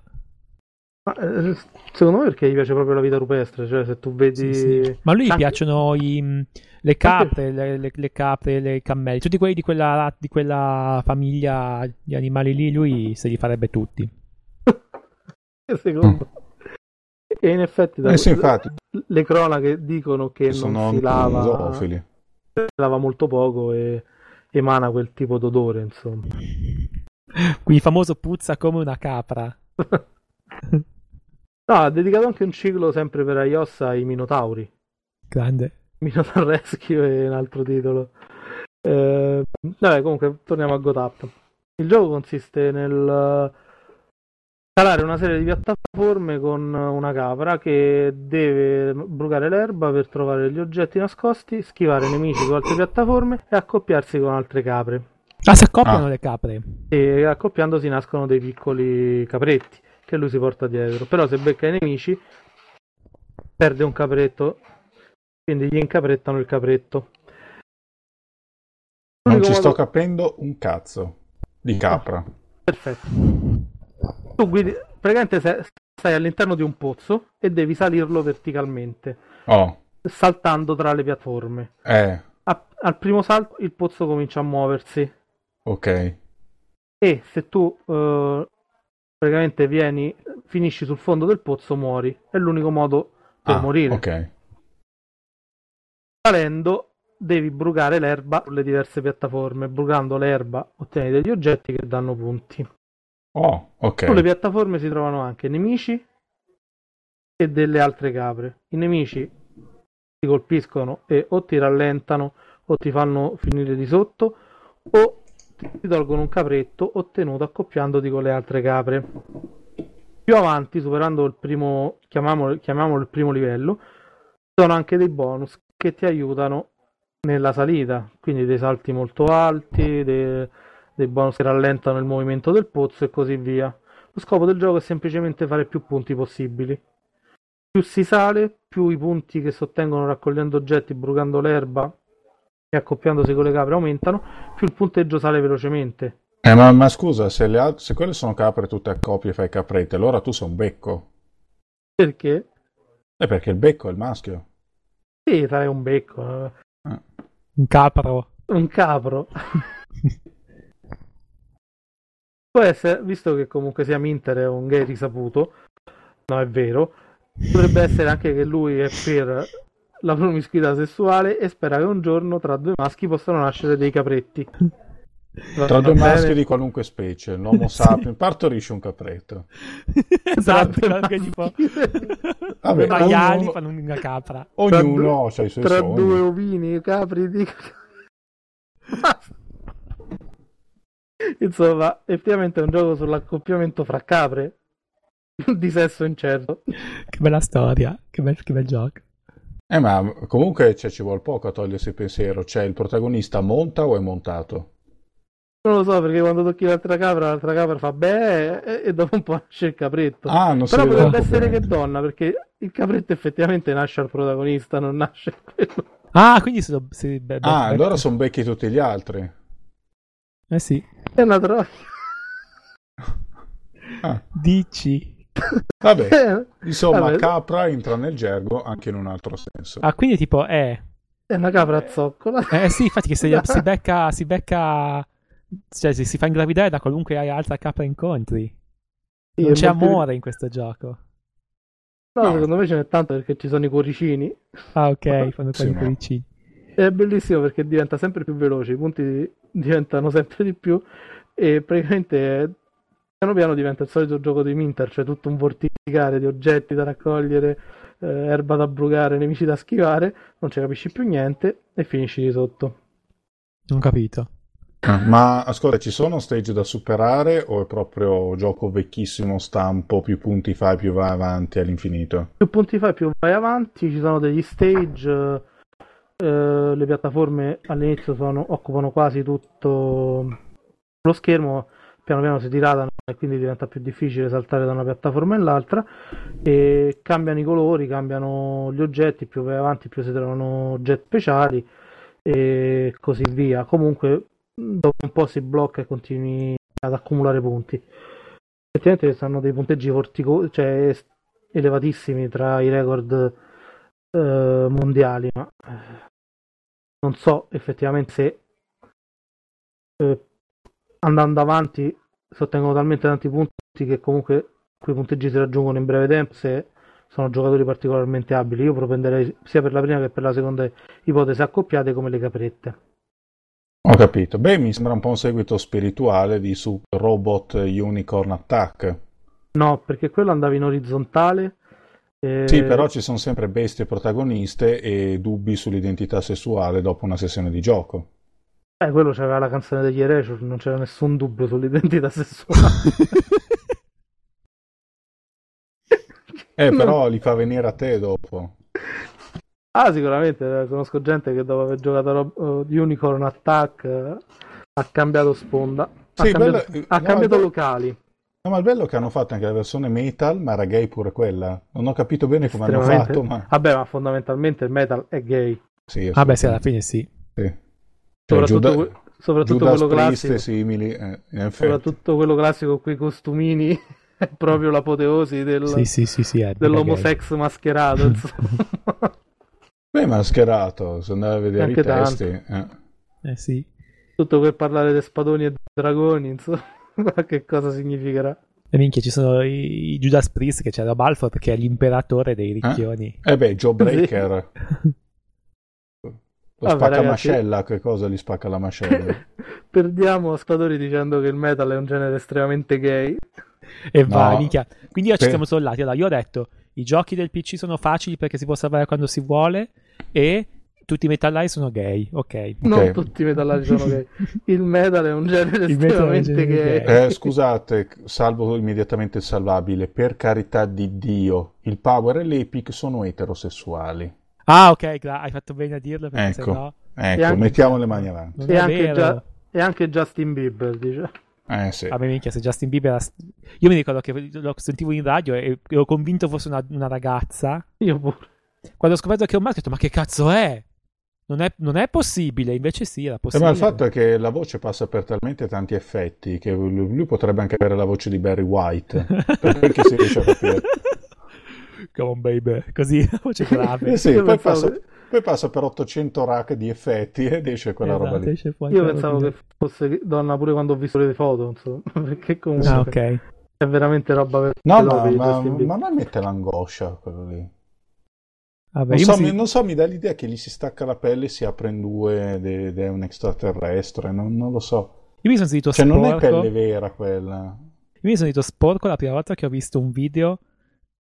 ma, eh, secondo me perché gli piace proprio la vita rupestre, cioè se tu vedi... Sì, sì. Ma lui gli piacciono i, le capre, le, le, le, capre, le cammelli, tutti quelli di quella, di quella famiglia di animali lì, lui se li farebbe tutti. secondo mm. E in effetti, da, eh sì, infatti, le cronache dicono che non si lava, zoofili. si lava molto poco e emana quel tipo d'odore, insomma. Qui il famoso puzza come una capra. No, ha dedicato anche un ciclo sempre per iOS ai Minotauri. Grande. Minotaur Rescue è un altro titolo. Eh, vabbè, comunque torniamo a GoTap. Il gioco consiste nel calare una serie di piattaforme con una capra che deve brucare l'erba per trovare gli oggetti nascosti, schivare nemici su altre piattaforme e accoppiarsi con altre capre. Ah, si accoppiano ah. le capre. E accoppiandosi nascono dei piccoli capretti che lui si porta dietro. Però se becca i nemici perde un capretto, quindi gli incaprettano il capretto. Non ci modo... sto capendo un cazzo di capra. Perfetto. Tu guidi, praticamente stai all'interno di un pozzo e devi salirlo verticalmente. Oh. Saltando tra le piattaforme. Eh. A, al primo salto il pozzo comincia a muoversi. Ok. E se tu uh, praticamente vieni, finisci sul fondo del pozzo, muori. È l'unico modo per ah, morire. Ok. Salendo devi brucare l'erba sulle diverse piattaforme. Brucando l'erba ottieni degli oggetti che danno punti. Oh, ok. Sulle piattaforme si trovano anche nemici e delle altre capre. I nemici ti colpiscono e o ti rallentano o ti fanno finire di sotto o ti tolgono un capretto ottenuto accoppiandoti con le altre capre. Più avanti, superando il primo, chiamiamolo, chiamiamolo il primo livello, sono anche dei bonus che ti aiutano nella salita, quindi dei salti molto alti, dei, dei bonus che rallentano il movimento del pozzo e così via. Lo scopo del gioco è semplicemente fare più punti possibili. Più si sale, più i punti che si ottengono raccogliendo oggetti, brucando l'erba e accoppiandosi con le capre aumentano, più il punteggio sale velocemente. Eh, ma, ma scusa, se, le al- se quelle sono capre tutte a coppie e fai caprette, allora tu sei un becco. Perché? Eh, perché il becco è il maschio. Sì, sarei un becco. Eh. Ah. Un capro. Un capro. Può essere, visto che comunque sia Minter è un gay risaputo, no è vero, potrebbe essere anche che lui è per la promiscuità sessuale e spera che un giorno tra due maschi possano nascere dei capretti. Va, tra due maschi di qualunque specie, l'uomo sì. sapien partorisce un capretto. esatto, anche tipo Vabbè, maiali ognuno... fanno una capra. Ognuno ha i suoi tra sogni. due ovini, capri di... Insomma, effettivamente è un gioco sull'accoppiamento fra capre di sesso incerto. Che bella storia, che bel, che bel gioco. Eh, ma comunque cioè, ci vuole poco a togliersi il pensiero. Cioè, il protagonista monta o è montato? Non lo so, perché quando tocchi l'altra capra, l'altra capra fa beh e dopo un po' nasce il capretto. Ah, non Però potrebbe essere che donna, perché il capretto effettivamente nasce al protagonista, non nasce quello. Ah, quindi sono... si- be- be- Ah, be- allora sono becchi tutti gli altri. Eh sì, È una troia. Ah, dici. vabbè, insomma, Vabbè. capra entra nel gergo anche in un altro senso. Ah, quindi tipo, eh... È una capra a zoccola. Eh sì, infatti che se si becca... Si becca... Cioè, se si fa ingravidare da qualunque altra capra incontri. Sì, Non è c'è molto- amore in questo gioco. No, No. secondo me ce n'è tanto perché ci sono i cuoricini. Ah, ok, fanno Sì, ma- cuoricini. È bellissimo perché diventa sempre più veloce, i punti diventano sempre di più e praticamente piano piano diventa il solito gioco di Minter, cioè tutto un vorticare di oggetti da raccogliere, eh, erba da brucare, nemici da schivare, non ci capisci più niente e finisci di sotto. Non capito. Ah, Ma ascolta, ci sono stage da superare o è proprio gioco vecchissimo stampo, più punti fai, più vai avanti all'infinito? Più punti fai, più vai avanti, ci sono degli stage, eh, le piattaforme all'inizio sono- occupano quasi tutto lo schermo, piano piano si diradano e quindi diventa più difficile saltare da una piattaforma all'altra e cambiano i colori, cambiano gli oggetti, più vai avanti più si trovano oggetti speciali e così via. Comunque dopo un po' si blocca e continui ad accumulare punti. Effettivamente stanno dei punteggi vortico- cioè elevatissimi tra i record eh, mondiali, ma eh, non so effettivamente se eh, andando avanti si ottengono talmente tanti punti che comunque quei punteggi si raggiungono in breve tempo se sono giocatori particolarmente abili. Io propenderei sia per la prima che per la seconda ipotesi accoppiate come le caprette. Ho capito. Beh, mi sembra un po' un seguito spirituale di Super Robot Unicorn Attack. No, perché quello andava in orizzontale. Eh, Sì, però ci sono sempre bestie protagoniste e dubbi sull'identità sessuale dopo una sessione di gioco. eh, quello c'aveva la canzone degli Erasure, non c'era nessun dubbio sull'identità sessuale. Eh, No. però li fa venire a te dopo. Ah, sicuramente, eh, conosco gente che dopo aver giocato Rob- eh, Unicorn Attack ha cambiato sponda, ha Sì, cambiato, bello- ha no, cambiato bello- locali. No, ma il bello è che hanno fatto anche la versione metal, ma era gay pure quella. Non ho capito bene come hanno fatto, ma... Vabbè, ma fondamentalmente il metal è gay. Sì, Ah beh, sì, alla fine sì. sì. Cioè, Soprattutto, Giuda- soprattutto Judas quello Priest classico. simili, eh. Soprattutto quello classico con quei costumini è proprio l'apoteosi del, Sì, sì, sì, sì. è dell'homosex mascherato. insomma. Beh, mascherato, se andare a vedere Anche i testi. eh. gay. Eh sì. Tutto quel parlare di spadoni e dragoni, insomma, che cosa significherà? E minchia, ci sono i, i Judas Priest che c'era Balfour che è l'imperatore dei ricchioni. Eh beh, Joe Breaker. Lo Vabbè, spacca ragazzi. mascella, che cosa gli spacca la mascella? Perdiamo ascoltatori dicendo che il metal è un genere estremamente gay. E No. vai, minchia. Quindi io ci siamo sollati. Allora, io ho detto, i giochi del PC sono facili perché si può salvare quando si vuole e tutti i metallai sono gay. Ok. Non tutti i metallari sono gay. Il metal è un genere Il è un estremamente genere gay. gay. Eh, scusate, salvo immediatamente il salvabile. Per carità di Dio, il Power e l'Epic sono eterosessuali. Ah, ok, gra- hai fatto bene a dirlo perché Ecco. sennò Ecco, anche- mettiamo le mani avanti. E anche, già- e anche Justin Bieber dice. Eh sì. Vabbè, minchia, se Justin Bieber... era- Io mi ricordo che lo sentivo in radio e ero convinto fosse una, una ragazza. Io pure. Quando ho scoperto che è un maschio ho detto, ma che cazzo è? Non è, non è possibile, invece sì, era Eh, possibile. ma il fatto è che la voce passa per talmente tanti effetti che lui lui potrebbe anche avere la voce di Barry White. per quel che si riesce a capire. Come on, baby. Così, voce grave. Eh sì, poi passa, poi passa per 800 rack di effetti ed esce quella roba Esatto, lì. esce fuori Io pensavo roba che fosse donna pure quando ho visto le foto, insomma, perché lì. comunque Ah, ok. è veramente roba per No, ma, Bieber. ma a me mette l'angoscia quello lì. Vabbè, Non so, mi non so, mi dà l'idea che gli si stacca la pelle e si apre in due ed è, ed è un extraterrestre, non, non lo so. io mi sono sentito Cioè, non è sporco. pelle vera quella. Io mi sono sentito sporco la prima volta che ho visto un video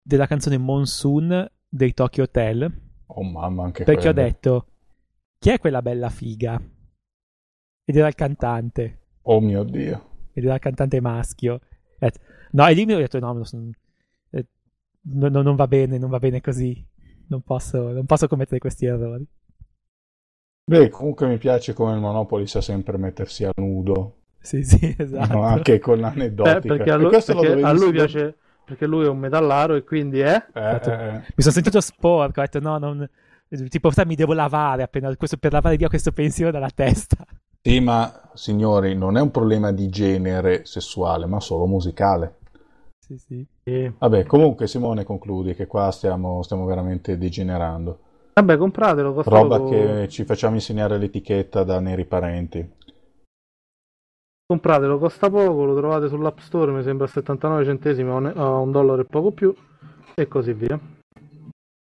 della canzone Monsoon dei Tokyo Hotel. Oh mamma, anche Perché ho quello. detto, chi è quella bella figa? Ed era il cantante. Oh mio Dio. Ed era il cantante maschio. Ho No, e lì mi ho detto, no, non, non va bene, non va bene così. Non posso, non posso commettere questi errori. Beh, comunque mi piace come il Monopoli sa sempre mettersi a nudo, Sì, sì, esatto. no? anche con Eh, l'aneddotica. perché a lui, perché a lui piace perché lui è un metallaro e quindi è Eh, eh, eh. Mi sono sentito sporco, ho detto no, non, Tipo, mi devo lavare appena questo, per lavare via questo pensiero dalla testa. Sì, ma signori, non è un problema di genere sessuale, ma solo musicale. Sì, sì. E... Vabbè, comunque Simone concludi che qua stiamo, stiamo veramente degenerando. Vabbè, compratelo, costa Roba poco. che ci facciamo insegnare l'etichetta da neri parenti. Compratelo, costa poco, lo trovate sull'App Store, mi sembra a 79 centesimi a un, a un dollaro e poco più, e così via.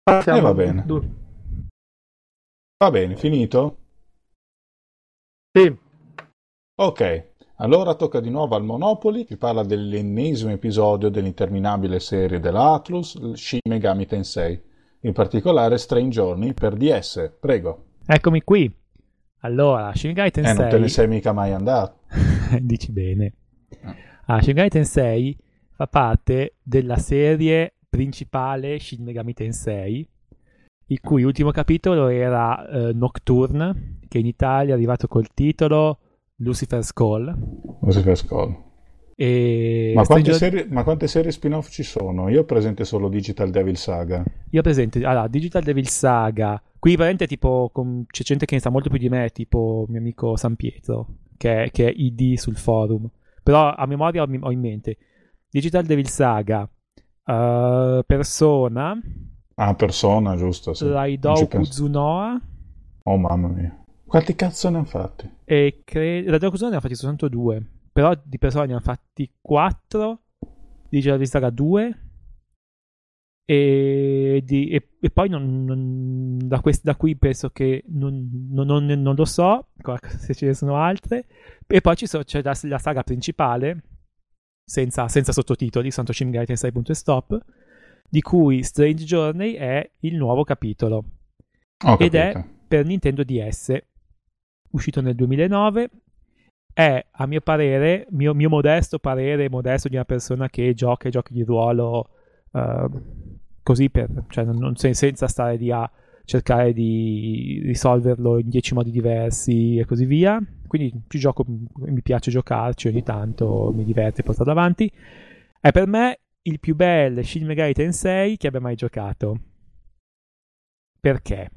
Passiamo E va bene. Du- Va bene, finito? Sì, Ok, allora tocca di nuovo al Monopoli, ci parla dell'ennesimo episodio dell'interminabile serie della Atlus, Shin Megami Tensei, in particolare Strange Journey per DS. Prego. Eccomi qui. Allora, Shin Megami Eh, non te ne Tensei... sei mica mai andato. Dici bene. Ah. Ah, Shin Megami Tensei fa parte della serie principale Shin Megami Tensei, il cui ultimo capitolo era eh, Nocturne, che in Italia è arrivato col titolo Lucifer's Call. Lucifer's Call. E Ma quante, Stranger- serie, ma quante serie spin-off ci sono? Io ho presente solo Digital Devil Saga. Io ho presente, allora, Digital Devil Saga, qui veramente tipo, con- c'è gente che ne sa molto più di me, tipo mio amico San Pietro, che è, che è ID sul forum, però a memoria ho, ho in mente Digital Devil Saga, eh, Persona, Ah, Persona, giusto? Sì. Penso. Kuzunoa Oh, mamma mia. Quanti cazzo ne hanno fatti? e cre- Raidou Kuzunoa ne ha fatti soltanto due, però di Persona ne hanno fatti quattro, Digital Devil Saga due e, di- e- e poi non- non- da, quest- da qui penso che non, non- lo so se ce ne sono altre e poi ci so- c'è la, la saga principale senza, senza sottotitoli Santo Shin Megami Tensei stop di cui Strange Journey è il nuovo capitolo Ho ed capito. è per Nintendo DS uscito nel 2009 è a mio parere mio, mio modesto parere modesto di una persona che gioca ai giochi di ruolo eh, così per, cioè non- non- sen- senza stare lì a cercare di risolverlo in dieci modi diversi e così via quindi ci gioco mi piace giocarci ogni tanto mi diverte portarlo avanti è per me il più bel Shin Megami Tensei che abbia mai giocato perché?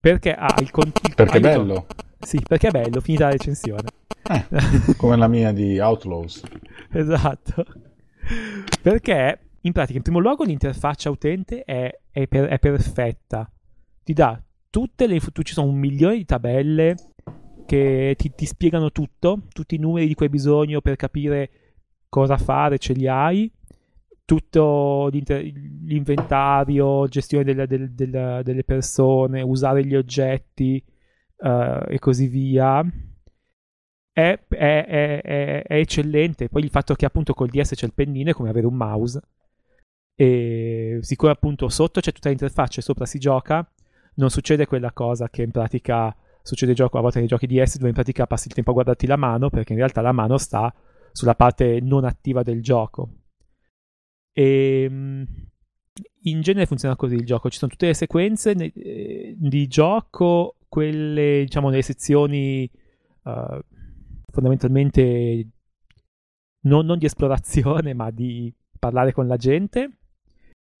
perché ha il, con- il Perché aiuto- bello. Sì, perché è bello, finita la recensione. Eh, come la mia di Outlaws. esatto. Perché, in pratica, in primo luogo l'interfaccia utente è, è per- è perfetta. Ti dà tutte le... tu- ci sono un milione di tabelle che ti, ti spiegano tutto, tutti i numeri di cui hai bisogno per capire cosa fare, ce li hai. Tutto l'inventario, gestione della- del- della- delle persone, usare gli oggetti eh, e così via è, è- è- è- eccellente. Poi il fatto che appunto col DS c'è il pennino è come avere un mouse. E siccome appunto sotto c'è tutta l'interfaccia e sopra si gioca, non succede quella cosa che in pratica succede gioco a volte nei giochi DS dove in pratica passi il tempo a guardarti la mano perché in realtà la mano sta sulla parte non attiva del gioco. E mm, in genere funziona così il gioco. Ci sono tutte le sequenze eh, di gioco, quelle diciamo nelle sezioni eh, fondamentalmente non, non di esplorazione, ma di parlare con la gente,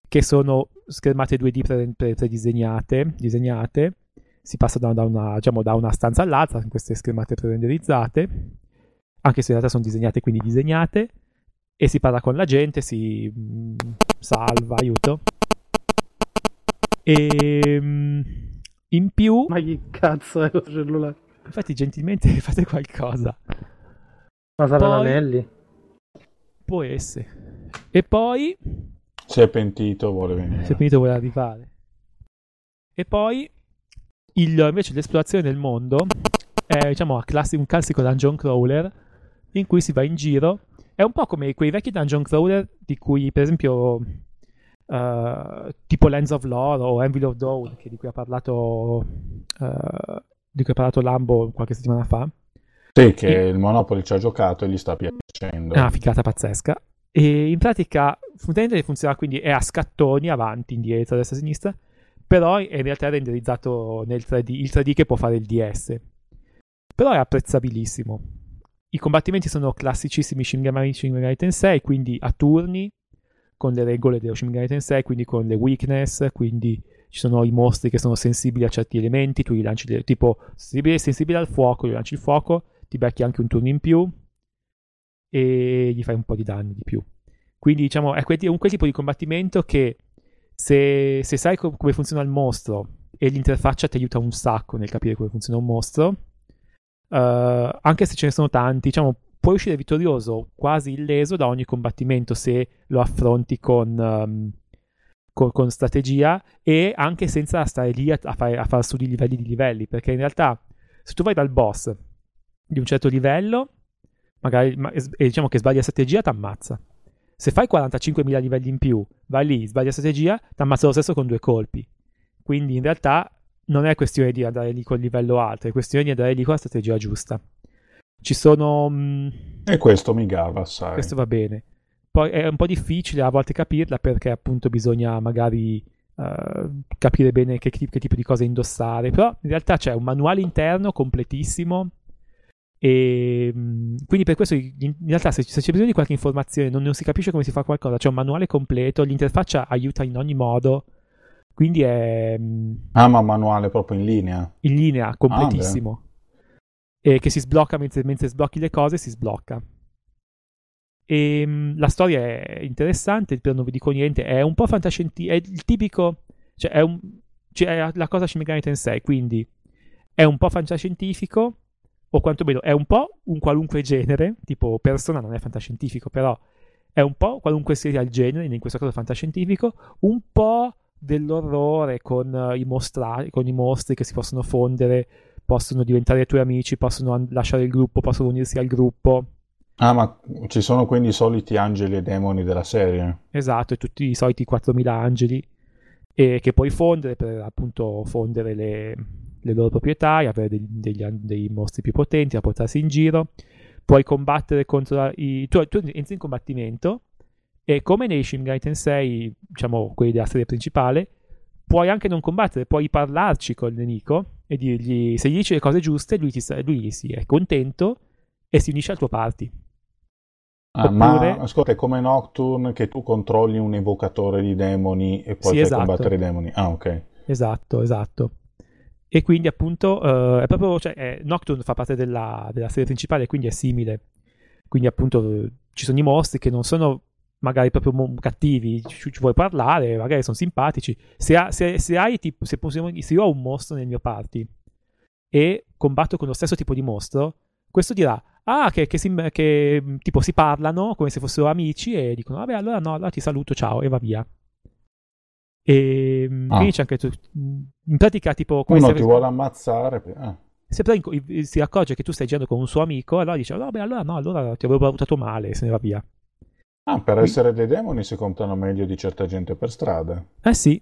che sono schermate 2D pre- pre- predisegnate, disegnate. Si passa da, da una, diciamo, da una stanza all'altra con queste schermate pre-renderizzate, anche se in realtà sono disegnate, quindi disegnate, e si parla con la gente, si mm, salva, aiuto. E mm, in più, ma chi cazzo è questo cellulare? infatti, gentilmente fate qualcosa. Ma saranno Poi- anelli? Può essere. E poi, Si è pentito, vuole venire. se è finito vuole arrivare. E poi, il- invece l'esplorazione del mondo è diciamo classi- un classico dungeon crawler in cui si va in giro. È un po' come quei vecchi dungeon crawler di cui, per esempio, eh, tipo Lands of Lore o Anvil of Dawn, che di cui ha parlato, eh, di cui ha parlato Lambo qualche settimana fa. Sì, che il Monopoly ci ha giocato e gli sta piacendo. È una figata pazzesca. E in pratica funziona quindi è a scattoni avanti, indietro, destra, sinistra, però è in realtà è renderizzato nel 3D, il 3D che può fare il DS. Però è apprezzabilissimo. I combattimenti sono classicissimi Shin Megami, Shin Megami Tensei, quindi a turni, con le regole dello Shin Megami Tensei, quindi con le weakness, quindi ci sono i mostri che sono sensibili a certi elementi, tu gli lanci de- tipo sensibile, sensibile al fuoco, gli lanci il fuoco, ti becchi anche un turno in più e gli fai un po' di danni di più. Quindi diciamo è quel, un quel tipo di combattimento che se, se sai com- come funziona il mostro e l'interfaccia ti aiuta un sacco nel capire come funziona un mostro, uh, anche se ce ne sono tanti, diciamo puoi uscire vittorioso quasi illeso da ogni combattimento se lo affronti con... Um, con, con, strategia e anche senza stare lì a, a, fare, a fare su di livelli di livelli, perché in realtà se tu vai dal boss di un certo livello, magari ma, e diciamo che sbagli la strategia, ti ammazza. Se fai 45.000 livelli in più, vai lì, sbagli la strategia, ti ammazza lo stesso con due colpi. Quindi in realtà non è questione di andare lì col livello alto, è questione di andare lì con la strategia giusta. Ci sono... Mh, e questo mi gava, sai. Questo va bene. Poi è un po' difficile a volte capirla perché appunto bisogna magari uh, capire bene che, che, tipo di cose indossare, però in realtà c'è un manuale interno completissimo e mm, quindi per questo in realtà se, se c'è bisogno di qualche informazione non, non, si capisce come si fa qualcosa, c'è un manuale completo, l'interfaccia aiuta in ogni modo, quindi è... Mm, ah ma manuale proprio in linea? In linea, completissimo. Ah, e che si sblocca mentre, mentre sblocchi le cose, si sblocca. E ehm, la storia è interessante, però non vi dico niente, è un po' fantascientifico, è il tipico, cioè è, un, cioè è la cosa Shin Megami Tensei, quindi è un po' fantascientifico, o quantomeno è un po' un qualunque genere, tipo Persona non è fantascientifico, però è un po' qualunque sia il genere, in questo caso fantascientifico, un po' dell'orrore con, i, mostra- con i mostri che si possono fondere, possono diventare tuoi amici, possono lasciare il gruppo, possono unirsi al gruppo Ah, ma ci sono quindi i soliti angeli e demoni della serie? Esatto, e tutti i soliti 4.000 angeli e che puoi fondere per appunto fondere le, le loro proprietà e avere dei, degli, dei, mostri più potenti da portarsi in giro. Puoi combattere contro i... Tu, tu entri in combattimento e come nei Shin Megami Tensei, diciamo quelli della serie principale, puoi anche non combattere, puoi parlarci col nemico e dirgli se gli dici le cose giuste, lui, ti, lui si è contento e si unisce al tuo party. Ah, Oppure... Ma ascolta, è come Nocturne che tu controlli un evocatore di demoni e poi sì, esatto. combattere i demoni. Ah, ok. Esatto, esatto. E quindi appunto uh, è proprio, cioè, è, Nocturne fa parte della, della, serie principale, quindi è simile. Quindi appunto ci sono i mostri che non sono magari proprio cattivi, ci, ci, vuoi parlare, magari sono simpatici. Se, ha, se, se hai tipo, se, se io ho un mostro nel mio party e combatto con lo stesso tipo di mostro, questo dirà Ah, che, che, si, che, tipo si parlano come se fossero amici e dicono, vabbè, allora no, allora ti saluto, ciao, e va via. E mm, ah. quindi c'è anche tu, in pratica tipo... Uno ti vuole ammazzare. Ah. Se però si accorge che tu stai girando con un suo amico, allora dice, vabbè, allora no, allora ti avevo valutato male se ne va via. Ah, per essere dei demoni si contano meglio di certa gente per strada. Eh sì.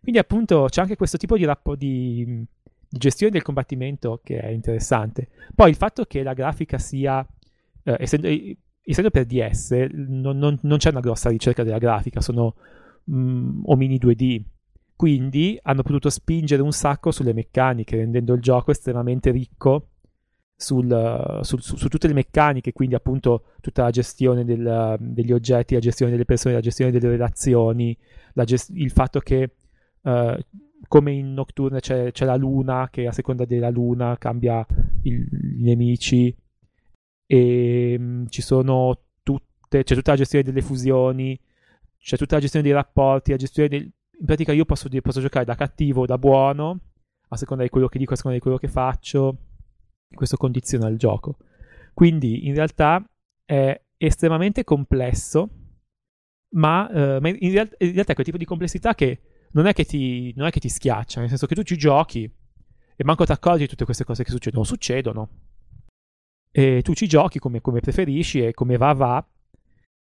Quindi appunto c'è anche questo tipo di, rappo, di, di gestione del combattimento che è interessante. Poi il fatto che la grafica sia, eh, essendo, essendo, per DS, non, non, non, c'è una grossa ricerca della grafica, sono mm, omini 2D. Quindi hanno potuto spingere un sacco sulle meccaniche, rendendo il gioco estremamente ricco sul, sul, su, su, tutte le meccaniche, quindi appunto tutta la gestione del, degli oggetti, la gestione delle persone, la gestione delle relazioni, gest- il fatto che uh, come in Nocturne c'è, c'è, la luna che a seconda della luna cambia i nemici e mh, mm, ci sono tutte, c'è tutta la gestione delle fusioni, c'è tutta la gestione dei rapporti, la gestione del... In pratica io posso, posso giocare da cattivo o da buono, a seconda di quello che dico, a seconda di quello che faccio. Questo condiziona il gioco. Quindi in realtà è estremamente complesso, ma, uh, ma in, real- in realtà è quel tipo di complessità che non è che ti, non è che ti schiaccia, nel senso che tu ci giochi e manco ti accorgi di tutte queste cose che succedono, succedono. E tu ci giochi come, come preferisci e come va va.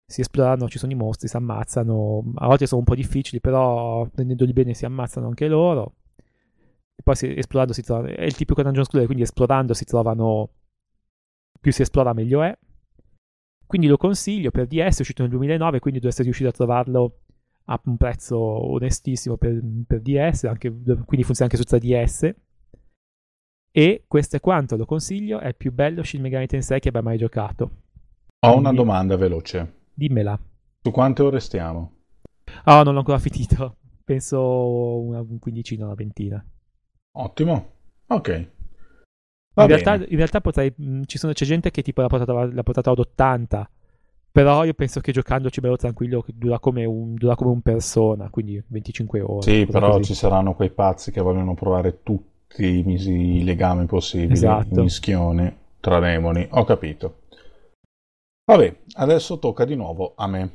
Si esplorano, ci sono i mostri, si ammazzano. A volte sono un po' difficili, però prendendoli bene si ammazzano anche loro. Poi si, esplorando si trovano. È il tipico dungeon scroller, quindi esplorando si trovano. Più si esplora, meglio è. Quindi lo consiglio per DS, è uscito nel 2009, quindi dovreste riuscire a trovarlo a un prezzo onestissimo per, per DS, anche, quindi funziona anche su 3DS. E questo è quanto, lo consiglio, è il più bello Shin Megami Tensei che abbia mai giocato. Ho quindi, una domanda veloce. Dimmela. Su quante ore stiamo? Oh, non l'ho ancora finito. penso una quindicina, una ventina. Ottimo, ok. In realtà, in realtà, potrei, mh, ci sono, c'è gente che tipo l'ha portata, l'ha portata ad 80, però io penso che giocandoci bello tranquillo dura come un, dura come un persona, quindi 25 ore. Sì, però così. ci saranno quei pazzi che vogliono provare tutti i, misi, i legami possibili, esatto. i mischioni tra demoni, ho capito. Vabbè, adesso tocca di nuovo a me.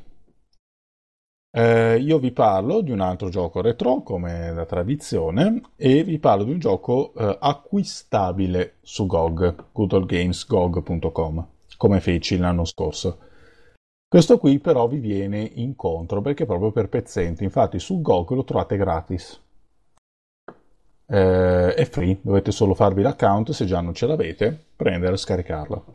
Eh, io vi parlo di un altro gioco retro, come da tradizione, e vi parlo di un gioco eh, acquistabile su GOG, goodallgamesgog.com, come feci l'anno scorso. Questo qui però vi viene incontro perché è proprio per pezzenti, infatti su GOG lo trovate gratis. Eh, è free, dovete solo farvi l'account se già non ce l'avete, prendere e scaricarlo.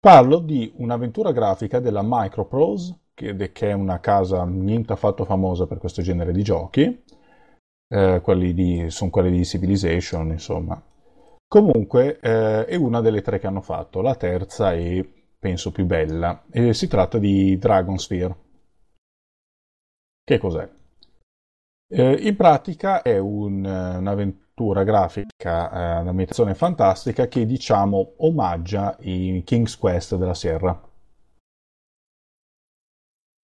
Parlo di un'avventura grafica della Microprose che, che è una casa niente affatto famosa per questo genere di giochi. Eh, quelli di, sono quelli di Civilization, insomma. Comunque eh, è una delle tre che hanno fatto, la terza è penso più bella, e si tratta di Dragon Sphere. Che cos'è? Eh, in pratica è un, un'avventura grafica, eh, un'ambientazione fantastica che diciamo omaggia i King's Quest della Sierra.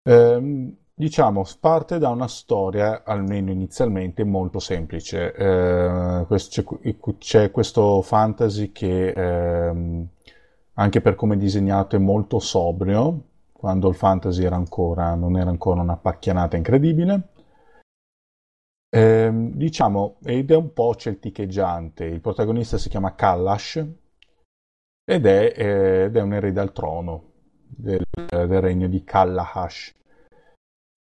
Eh, diciamo, parte da una storia, almeno inizialmente, molto semplice. Eh, c'è, c'è, questo fantasy che, eh, anche per come è disegnato, è molto sobrio, quando il fantasy era ancora, non era ancora una pacchianata incredibile. Eh, diciamo, ed è un po' celticheggiante. Il protagonista si chiama Kalash ed è, eh, ed è un erede al trono del, del regno di Kallahash.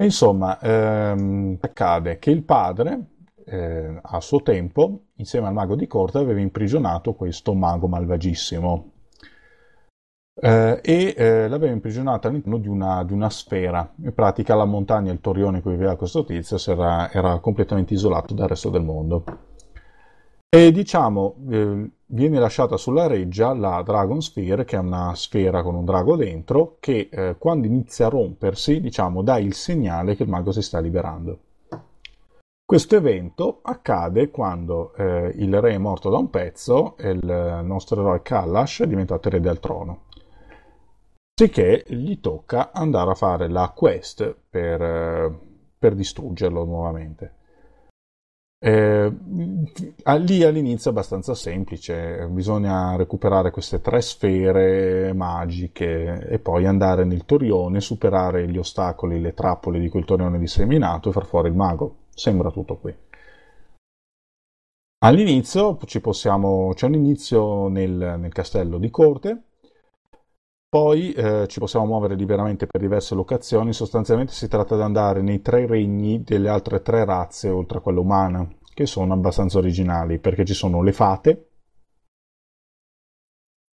Insomma, ehm, accade che il padre, eh, a suo tempo, insieme al mago di corte, aveva imprigionato questo mago malvagissimo. Eh, e eh, l'aveva imprigionato all'interno di una, di una, sfera. In pratica la montagna, il torrione in cui viveva questo tizio, era, era completamente isolato dal resto del mondo. E diciamo, eh, viene lasciata sulla reggia la Dragon Sphere, che è una sfera con un drago dentro, che eh, quando inizia a rompersi, diciamo, dà il segnale che il mago si sta liberando. Questo evento accade quando eh, il re è morto da un pezzo e il nostro eroe Kalash è diventato erede al trono. Sicché gli tocca andare a fare la quest per, eh, per distruggerlo nuovamente. Eh, lì all'inizio è abbastanza semplice, bisogna recuperare queste tre sfere magiche e poi andare nel torrione, superare gli ostacoli, le trappole di quel torrione disseminato e far fuori il mago. Sembra tutto qui. All'inizio possiamo, c'è un inizio nel, nel castello di corte, poi eh, ci possiamo muovere liberamente per diverse locazioni, sostanzialmente si tratta di andare nei tre regni delle altre tre razze oltre a quella umana, che sono abbastanza originali, perché ci sono le fate,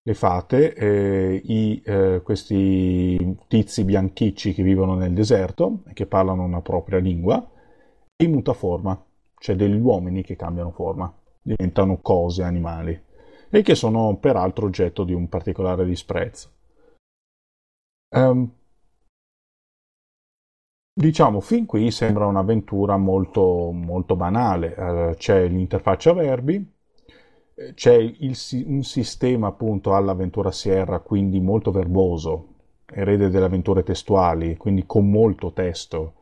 le fate, eh, i, eh, questi tizi bianchicci che vivono nel deserto e che parlano una propria lingua, e i mutaforma, cioè degli uomini che cambiano forma, diventano cose, animali, e che sono peraltro oggetto di un particolare disprezzo. Um, diciamo, fin qui sembra un'avventura molto, molto banale. Uh, c'è l'interfaccia verbi, eh, c'è il, un sistema appunto all'avventura Sierra, quindi molto verboso, erede delle avventure testuali, quindi con molto testo.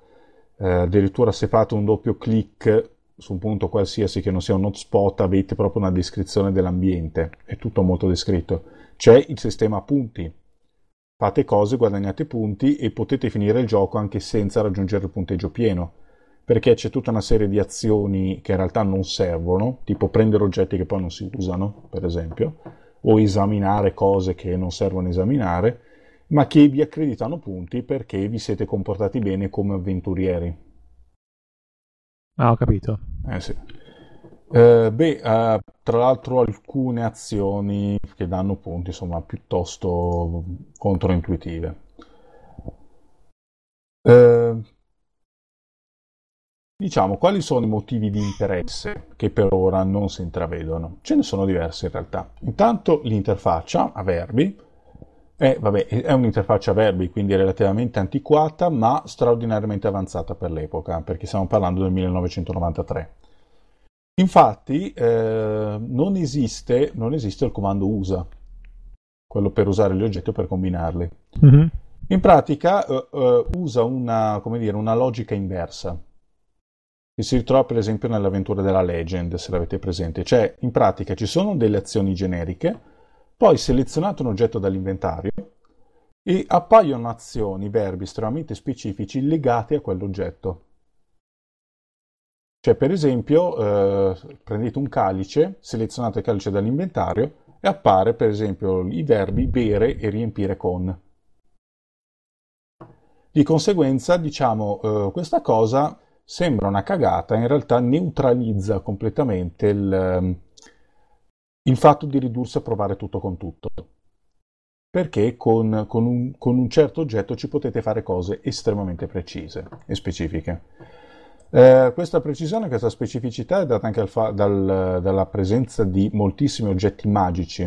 Uh, addirittura se fate un doppio clic su un punto qualsiasi che non sia un hotspot avete proprio una descrizione dell'ambiente, è tutto molto descritto. C'è il sistema punti, Fate cose, guadagnate punti e potete finire il gioco anche senza raggiungere il punteggio pieno, perché c'è tutta una serie di azioni che in realtà non servono, tipo prendere oggetti che poi non si usano, per esempio, o esaminare cose che non servono esaminare, ma che vi accreditano punti perché vi siete comportati bene come avventurieri. Ah, ho capito. Eh sì. Eh, beh, eh, tra l'altro alcune azioni che danno punti, insomma, piuttosto controintuitive. Eh, diciamo, quali sono i motivi di interesse che per ora non si intravedono? Ce ne sono diversi in realtà. Intanto l'interfaccia a verbi Eh, vabbè, è un'interfaccia verbi, quindi relativamente antiquata, ma straordinariamente avanzata per l'epoca, perché stiamo parlando del 1993. Infatti, eh, non, esiste, non, esiste, il comando usa, quello per usare gli oggetti o per combinarli. Mm-hmm. In pratica eh, eh, usa una, dire, una logica inversa che si ritrova per esempio nell'avventura della Legend, se l'avete presente. Cioè, in pratica ci sono delle azioni generiche, poi selezionate un oggetto dall'inventario e appaiono azioni, verbi estremamente specifici legati a quell'oggetto. Cioè, per esempio, eh, prendete un calice, selezionate il calice dall'inventario e appare, per esempio, i verbi bere e riempire con. Di conseguenza, diciamo, eh, questa cosa sembra una cagata, in realtà neutralizza completamente il, ehm, il fatto di ridursi a provare tutto con tutto. Perché con, con, un, con un certo oggetto ci potete fare cose estremamente precise e specifiche. Eh, questa precisione, questa specificità è data anche fa- dal, dalla presenza di moltissimi oggetti magici.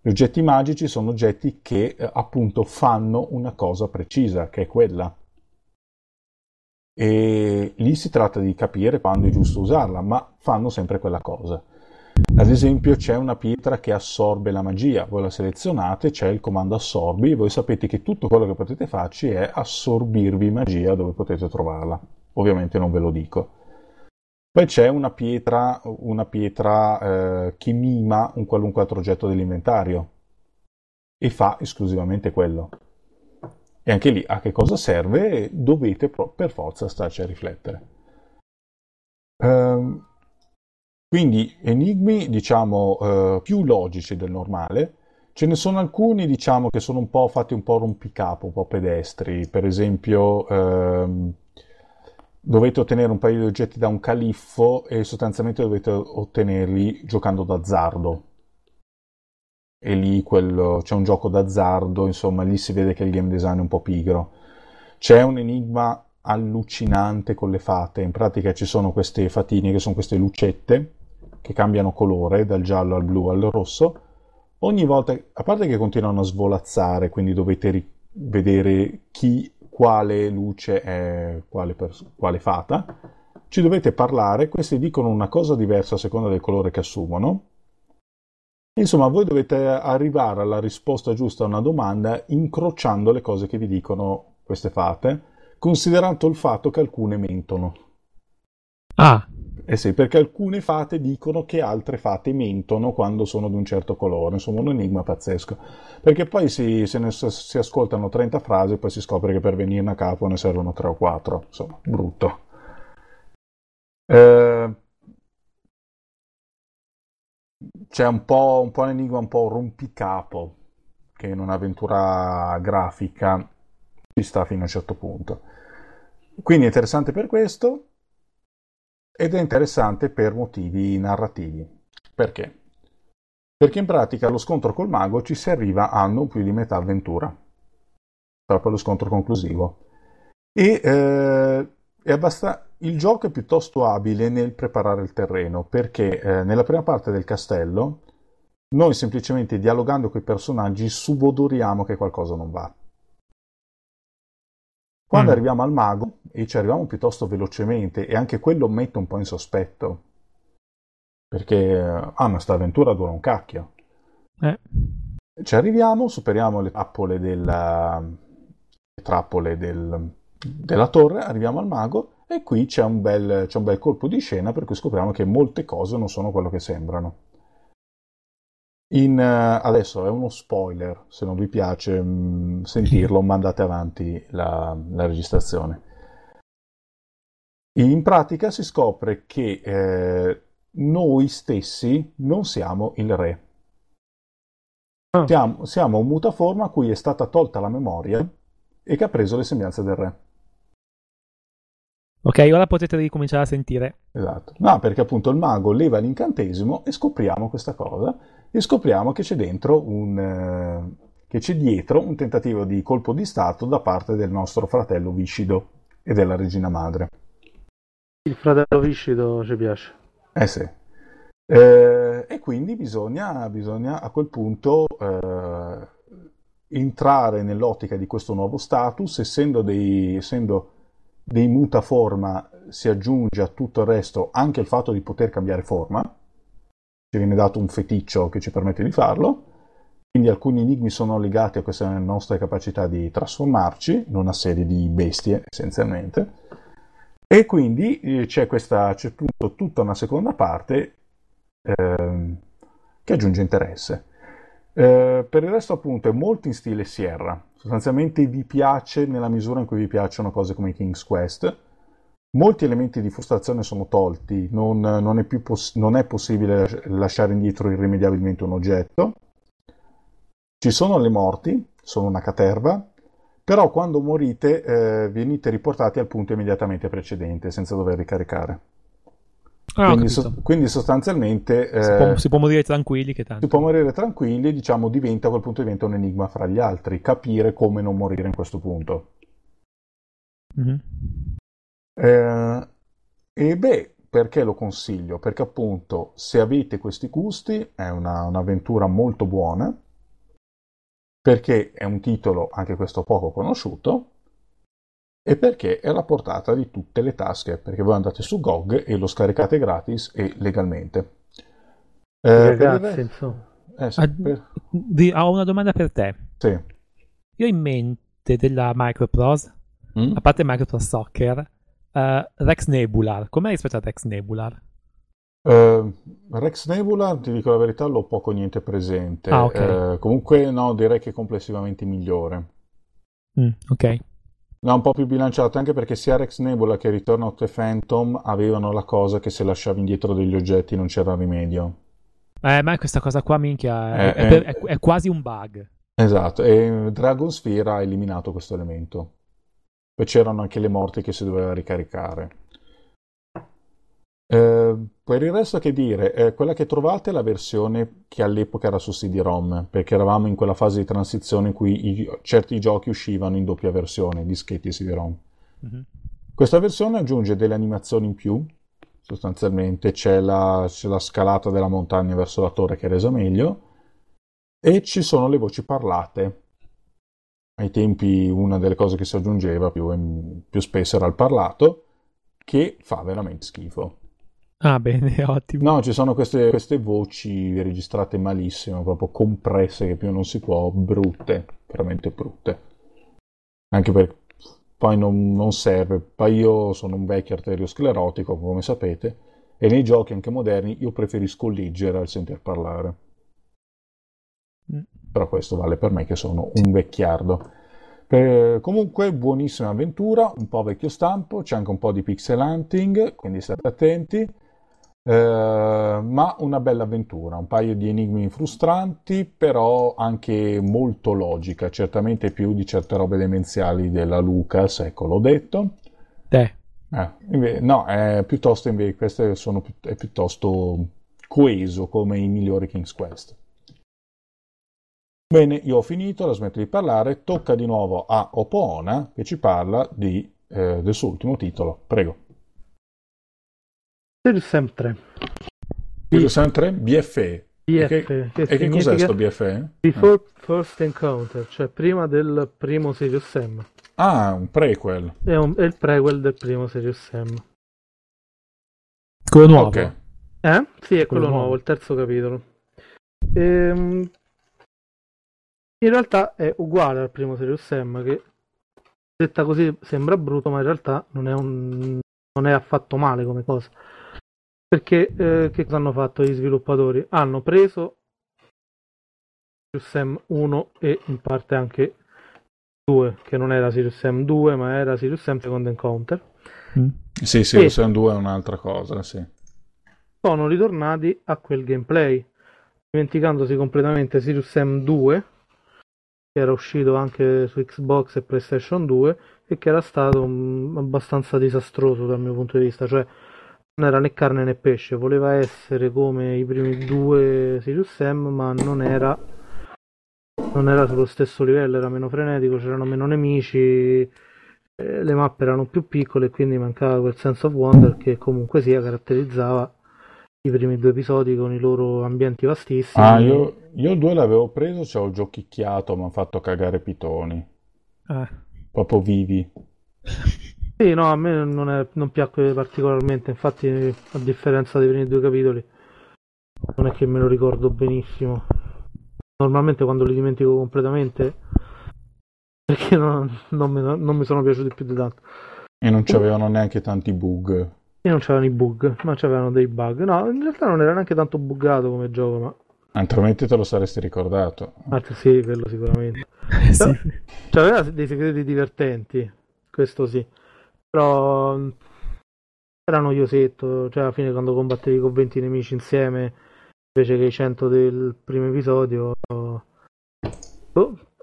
Gli oggetti magici sono oggetti che eh, appunto fanno una cosa precisa, che è quella e lì si tratta di capire quando è giusto usarla, ma fanno sempre quella cosa. Ad esempio c'è una pietra che assorbe la magia, voi la selezionate, c'è il comando assorbi, voi sapete che tutto quello che potete farci è assorbirvi magia dove potete trovarla. Ovviamente non ve lo dico. Poi c'è una pietra, una pietra eh, che mima un qualunque altro oggetto dell'inventario e fa esclusivamente quello. E anche lì a che cosa serve dovete per forza starci a riflettere. Ehm, quindi enigmi, diciamo, eh, più logici del normale. Ce ne sono alcuni, diciamo, che sono un po' fatti un po' rompicapo, un po' pedestri. Per esempio, ehm, dovete ottenere un paio di oggetti da un califfo e sostanzialmente dovete ottenerli giocando d'azzardo e lì quello, c'è un gioco d'azzardo, insomma, lì si vede che il game design è un po' pigro. C'è un enigma allucinante con le fate, in pratica ci sono queste fatine che sono queste lucette che cambiano colore dal giallo al blu al rosso. Ogni volta, a parte che continuano a svolazzare, quindi dovete ri- vedere chi, quale luce è quale, pers- quale fata, ci dovete parlare, queste dicono una cosa diversa a seconda del colore che assumono Insomma, voi dovete arrivare alla risposta giusta a una domanda incrociando le cose che vi dicono queste fate, considerato il fatto che alcune mentono. Ah. Eh sì, perché alcune fate dicono che altre fate mentono quando sono di un certo colore, insomma un enigma pazzesco. Perché poi si, se ne, si ascoltano 30 frasi e poi si scopre che per venirne a capo ne servono 3 o 4, insomma, brutto. Eh, c'è un po', un po' un enigma un po' rompicapo che in un'avventura grafica ci sta fino a un certo punto. Quindi è interessante per questo ed è interessante per motivi narrativi. Perché? Perché in pratica allo scontro col mago ci si arriva a non più di metà avventura, proprio lo scontro conclusivo. E eh, è abbastanza il gioco è piuttosto abile nel preparare il terreno, perché eh, nella prima parte del castello noi semplicemente dialogando con i personaggi subodoriamo che qualcosa non va. Quando mm. arriviamo al mago, e ci arriviamo piuttosto velocemente, e anche quello mette un po' in sospetto, perché ah, ma sta avventura dura un cacchio. Eh. Ci arriviamo, superiamo le trappole, della, le trappole del, della torre, arriviamo al mago e qui c'è un, bel, c'è un bel colpo di scena per cui scopriamo che molte cose non sono quello che sembrano. In, uh, adesso è uno spoiler, se non vi piace mh, mm, sentirlo, mandate avanti la, la, registrazione. In pratica si scopre che eh, noi stessi non siamo il re. Ah. Siamo, siamo un mutaforma a cui è stata tolta la memoria e che ha preso le sembianze del re. Ok, ora potete ricominciare a sentire. Esatto. No, perché appunto il mago leva l'incantesimo e scopriamo questa cosa e scopriamo che c'è dentro un... Eh, che c'è dietro un tentativo di colpo di stato da parte del nostro fratello Viscido e della regina madre. Il fratello Viscido ci piace. Eh sì. Eh, e quindi bisogna, bisogna, a quel punto eh, entrare nell'ottica di questo nuovo status, essendo dei, essendo dei mutaforma, si aggiunge a tutto il resto anche il fatto di poter cambiare forma, ci viene dato un feticcio che ci permette di farlo, quindi alcuni enigmi sono legati a queste nostre capacità di trasformarci in una serie di bestie essenzialmente, e quindi eh, c'è, questa, c'è appunto tutta una seconda parte eh, che aggiunge interesse. Eh, per il resto, appunto, è molto in stile Sierra. Sostanzialmente vi piace nella misura in cui vi piacciono cose come King's Quest. Molti elementi di frustrazione sono tolti, non, non, è, poss- non è, possibile lasciare indietro irrimediabilmente un oggetto. Ci sono le morti, sono una caterva, però quando morite eh, venite riportati al punto immediatamente precedente senza dover ricaricare. Ah, quindi, so, quindi, sostanzialmente si, può, eh, si, può, morire tranquilli che tanto. si può morire tranquilli diciamo diventa a quel punto diventa un enigma fra gli altri capire come non morire in questo punto mm-hmm. Eh, e beh perché lo consiglio perché appunto se avete questi gusti è una, un'avventura molto buona perché è un titolo anche questo poco conosciuto e perché è alla portata di tutte le tasche, perché voi andate su GOG e lo scaricate gratis e legalmente. Eh, Ragazzi, insomma. Eh, sì, per... di, ho una domanda per te. Sì. Io ho in mente della Microprose, mm? a parte Microprose Soccer, uh, Rex Nebular. Com'è rispetto a Rex Nebular? Uh, Rex Nebular, ti dico la verità, l'ho poco niente presente. Ah, okay. uh, comunque, no, direi che è complessivamente migliore. Mm, ok. No, un po' più bilanciato, anche perché sia Rex Nebula che Return of the Phantom avevano la cosa che se lasciavi indietro degli oggetti non c'era rimedio. Eh, ma questa cosa qua, minchia, è, è, è, è quasi un bug. Esatto, e Dragon Sphere ha eliminato questo elemento. Poi c'erano anche le morti che si doveva ricaricare. Eh, per il resto che dire, eh, quella che trovate è la versione che all'epoca era su CD-ROM, perché eravamo in quella fase di transizione in cui i, certi giochi uscivano in doppia versione, dischetti e CD-ROM. Mm-hmm. Questa versione aggiunge delle animazioni in più, sostanzialmente c'è la, c'è la, scalata della montagna verso la torre che è resa meglio, e ci sono le voci parlate. Ai tempi una delle cose che si aggiungeva più, più spesso era il parlato, che fa veramente schifo. Ah, bene, ottimo. No, ci sono queste, queste, voci registrate malissimo, proprio compresse che più non si può, brutte, veramente brutte. Anche perché poi non, non serve. Poi io sono un vecchio arteriosclerotico, come sapete, e nei giochi anche moderni io preferisco leggere al sentir parlare. Però questo vale per me che sono un vecchiardo. Per, comunque, buonissima avventura, un po' vecchio stampo, c'è anche un po' di pixel hunting, quindi state attenti. Eh, ma una bella avventura, un paio di enigmi frustranti, però anche molto logica, certamente più di certe robe demenziali della Lucas, ecco l'ho detto. Eh. Eh, invece, no, è piuttosto invece queste sono è piuttosto coeso come i migliori King's Quest. Bene, io ho finito, la smetto di parlare, tocca di nuovo a Opoona che ci parla di, eh, del suo ultimo titolo. Prego. Sam 3. Serious Sam 3? BFE. BFE. Che, che e che cos'è questo BFE? Before ah. First Encounter, cioè prima del primo Serious Sam. Ah, un prequel. È, un, è il prequel del primo Serious Sam. Quello nuovo. Okay. Eh? Sì, è quello, quello nuovo, nuovo, il terzo capitolo. Ehm, in realtà è uguale al primo Serious Sam che detta così sembra brutto, ma in realtà non è, un, non è affatto male come cosa. Perché eh, che cosa hanno fatto gli sviluppatori? Hanno preso Sirius Sam 1 e in parte anche 2, che non era Sirius Sam 2, ma era Sirius Sam Second Encounter. Mm. Sì, Sirius Sam 2 è un'altra cosa, sì. Sono ritornati a quel gameplay, dimenticandosi completamente Sirius Sam 2, che era uscito anche su Xbox e PlayStation 2 e che era stato um, abbastanza disastroso dal mio punto di vista, cioè non era né carne né pesce, voleva essere come i primi due Sirius Sam, ma non era, non era sullo stesso livello, era meno frenetico, c'erano meno nemici, eh, le mappe erano più piccole quindi mancava quel sense of wonder che comunque sia caratterizzava i primi due episodi con i loro ambienti vastissimi. Ah, io, io 2 l'avevo preso, ci ho giochicchiato, mi hanno fatto cagare pitoni. Ah. Proprio vivi. Sì, no, a me non, è, non piacque particolarmente, infatti a differenza dei primi due capitoli non è che me lo ricordo benissimo. Normalmente quando li dimentico completamente perché non, non, mi, non mi sono piaciuti più di tanto. E non c'avevano neanche tanti bug. E non c'erano i bug, ma c'avevano dei bug. No, in realtà non era neanche tanto buggato come gioco, ma... Altrimenti te lo saresti ricordato. Ah, sì, quello sicuramente. sì. C'aveva dei segreti divertenti, questo sì. Però era noiosetto, cioè alla fine quando combattevi con 20 nemici insieme invece che i 100 del primo episodio oh,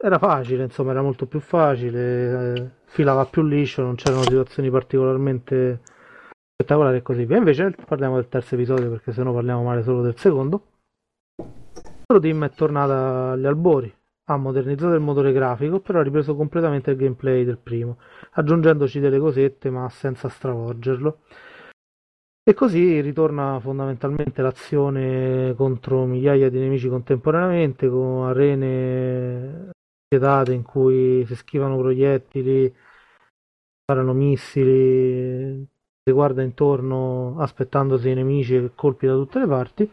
era facile, insomma, era molto più facile, eh, filava più liscio, non c'erano situazioni particolarmente spettacolari e così via. Invece parliamo del terzo episodio perché sennò parliamo male solo del secondo. Lo team è tornata agli albori, ha modernizzato il motore grafico, però ha ripreso completamente il gameplay del primo, aggiungendoci delle cosette ma senza stravolgerlo. E così ritorna fondamentalmente l'azione contro migliaia di nemici contemporaneamente, con arene spietate in cui si schivano proiettili, sparano missili, si guarda intorno aspettandosi i nemici e colpi da tutte le parti.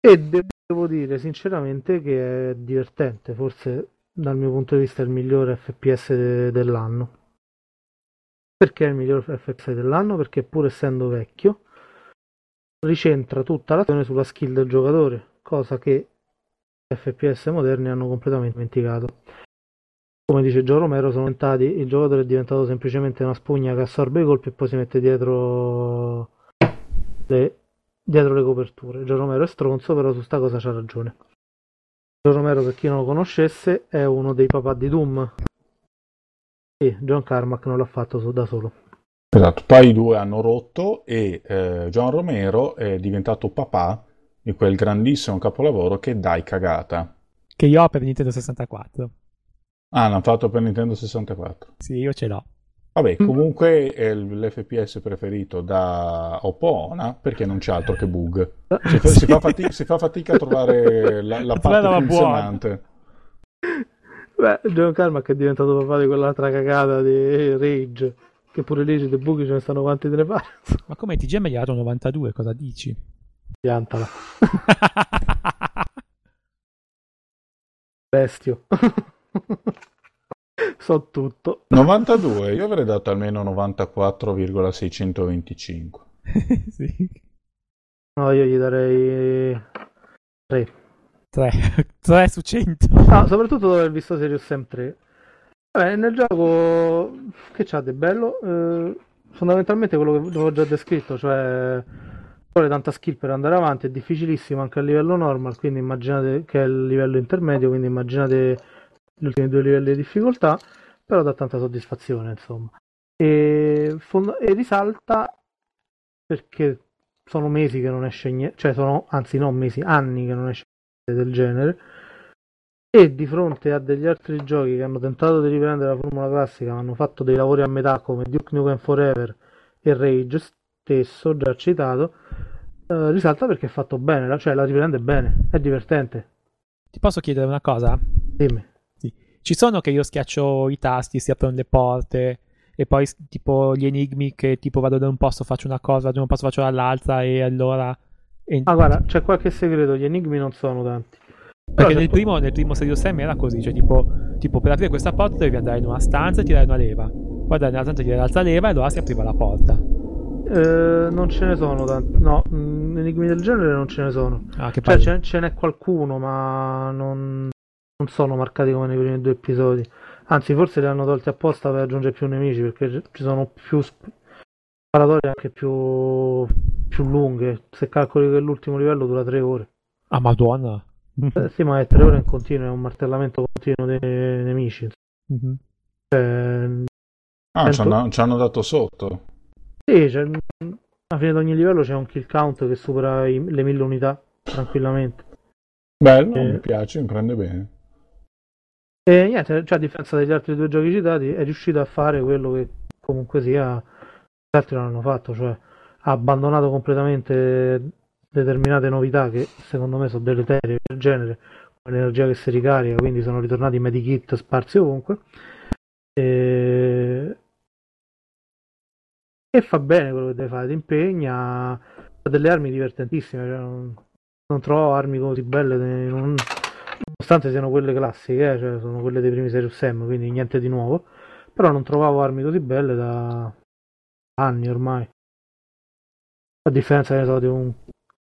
E devo dire sinceramente che è divertente, forse dal mio punto di vista è il migliore FPS de- dell'anno. Perché è il miglior FPS dell'anno? Perché pur essendo vecchio ricentra tutta l'azione sulla skill del giocatore, cosa che FPS moderni hanno completamente dimenticato. Come dice Gio Romero, sono diventati, il giocatore è diventato semplicemente una spugna che assorbe i colpi e poi si mette dietro le, dietro le coperture. Gio Romero è stronzo, però su sta cosa c'ha ragione. Gio Romero, per chi non lo conoscesse, è uno dei papà di Doom. Sì, John Carmack non l'ha fatto da solo. Esatto, poi i due hanno rotto e eh, John Romero è diventato papà di quel grandissimo capolavoro che dai cagata. Che io ho per Nintendo 64. Ah, l'hanno fatto per Nintendo 64. Sì, io ce l'ho. Vabbè, comunque è l'FPS preferito da Opona perché non c'è altro che bug. Si fa, Sì. si fa fatica, si fa fatica a trovare la, la parte la buona. funzionante. Beh, John Carmack è diventato papà di quell'altra cagata di Rage. Che pure lì dei buchi ce ne stanno quanti te ne pare. Ma come TG mi ha dato 92, cosa dici? Piantala. Bestio. So tutto. 92, io avrei dato almeno 94,625. sì. No, io gli darei 3. 3. 3 su 100. No, soprattutto dopo aver visto Serious Sam 3. Vabbè, nel gioco che c'ha di bello? Eh, fondamentalmente quello che avevo già descritto, cioè vuole tanta skill per andare avanti, è difficilissimo anche a livello normal, quindi immaginate che è il livello intermedio, quindi immaginate gli ultimi due livelli di difficoltà, però dà tanta soddisfazione, insomma. E, fond- e risalta perché sono mesi che non esce niente, cioè sono, anzi non mesi, anni che non esce niente del genere. E di fronte a degli altri giochi che hanno tentato di riprendere la formula classica, ma hanno fatto dei lavori a metà come Duke Nukem Forever e Rage stesso, già citato, eh, risalta perché è fatto bene, cioè la riprende bene, è divertente. Ti posso chiedere una cosa? Dimmi. Ci sono che io schiaccio i tasti, si aprono le porte e poi tipo gli enigmi che tipo vado da un posto faccio una cosa, da un posto faccio dall'altra e allora... e- Ah, guarda, c'è qualche segreto, gli enigmi non sono tanti. Perché nel primo, nel primo Serious Sam era così, cioè tipo, tipo per aprire questa porta dovevi andare in una stanza e tirare una leva, poi andare nella stanza e tirare l'altra leva e allora si apriva la porta. Eh, non ce ne sono tanti. No, mm, enigmi del genere non ce ne sono. Ah, che Cioè, ce, ce n'è qualcuno, ma non, non sono marcati come nei primi due episodi. Anzi, forse li hanno tolti apposta per aggiungere più nemici, perché ci- sono più sp- sparatorie anche più, più lunghe. Se calcoli che l'ultimo livello dura tre ore. Ah, madonna. Eh, sì, ma è tre ore in continuo, è un martellamento continuo dei nemici. Mhm. Cioè, Ah, ci hanno, ci hanno dato sotto. sì, cioè, alla fine di ogni livello c'è un kill count che supera i- le mille unità tranquillamente. Bello, Eh. mi piace, mi prende bene. E niente, cioè, a differenza degli altri due giochi citati, è riuscito a fare quello che comunque sia gli altri non hanno fatto, cioè ha abbandonato completamente determinate novità che secondo me sono deleterie per genere, come l'energia che si ricarica, quindi sono ritornati i medikit sparsi ovunque. E... e fa bene quello che deve fare, ti impegna, ha delle armi divertentissime, cioè non, non trovo armi così belle, non... nonostante siano quelle classiche, eh, cioè sono quelle dei primi Serious Sam, quindi niente di nuovo, però non trovavo armi così belle da anni ormai. A differenza ne so, di un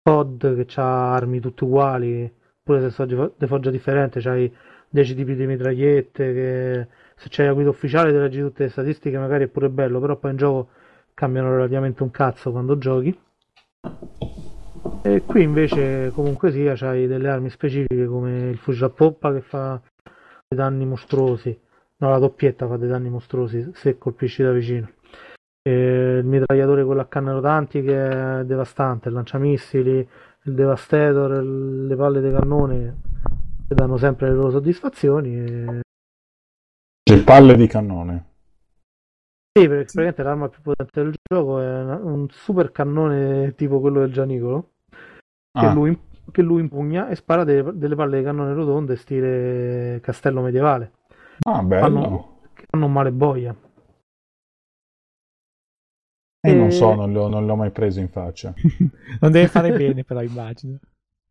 COD che ha armi tutte uguali, pure se sono di forgia differente, c'hai 10 tipi di mitragliette, che se c'hai la guida ufficiale ti leggi tutte le statistiche, magari è pure bello, però poi in gioco cambiano relativamente un cazzo quando giochi. E qui invece comunque sia c'hai delle armi specifiche come il fucile a poppa che fa dei danni mostruosi, no la doppietta fa dei danni mostruosi se colpisci da vicino il mitragliatore quello a canne rotanti che è devastante, il lanciamissili, il devastator, le palle di cannone che danno sempre le loro soddisfazioni. E... Le palle di cannone. Sì, perché praticamente l'arma più potente del gioco è un super cannone tipo quello del Gianicolo ah. che, lui, che, lui, impugna e spara delle, delle palle di cannone rotonde stile castello medievale. Ah, bello. Fanno, che fanno un male boia. E... non so, non l'ho, non l'ho mai preso in faccia. non deve fare bene, però immagino.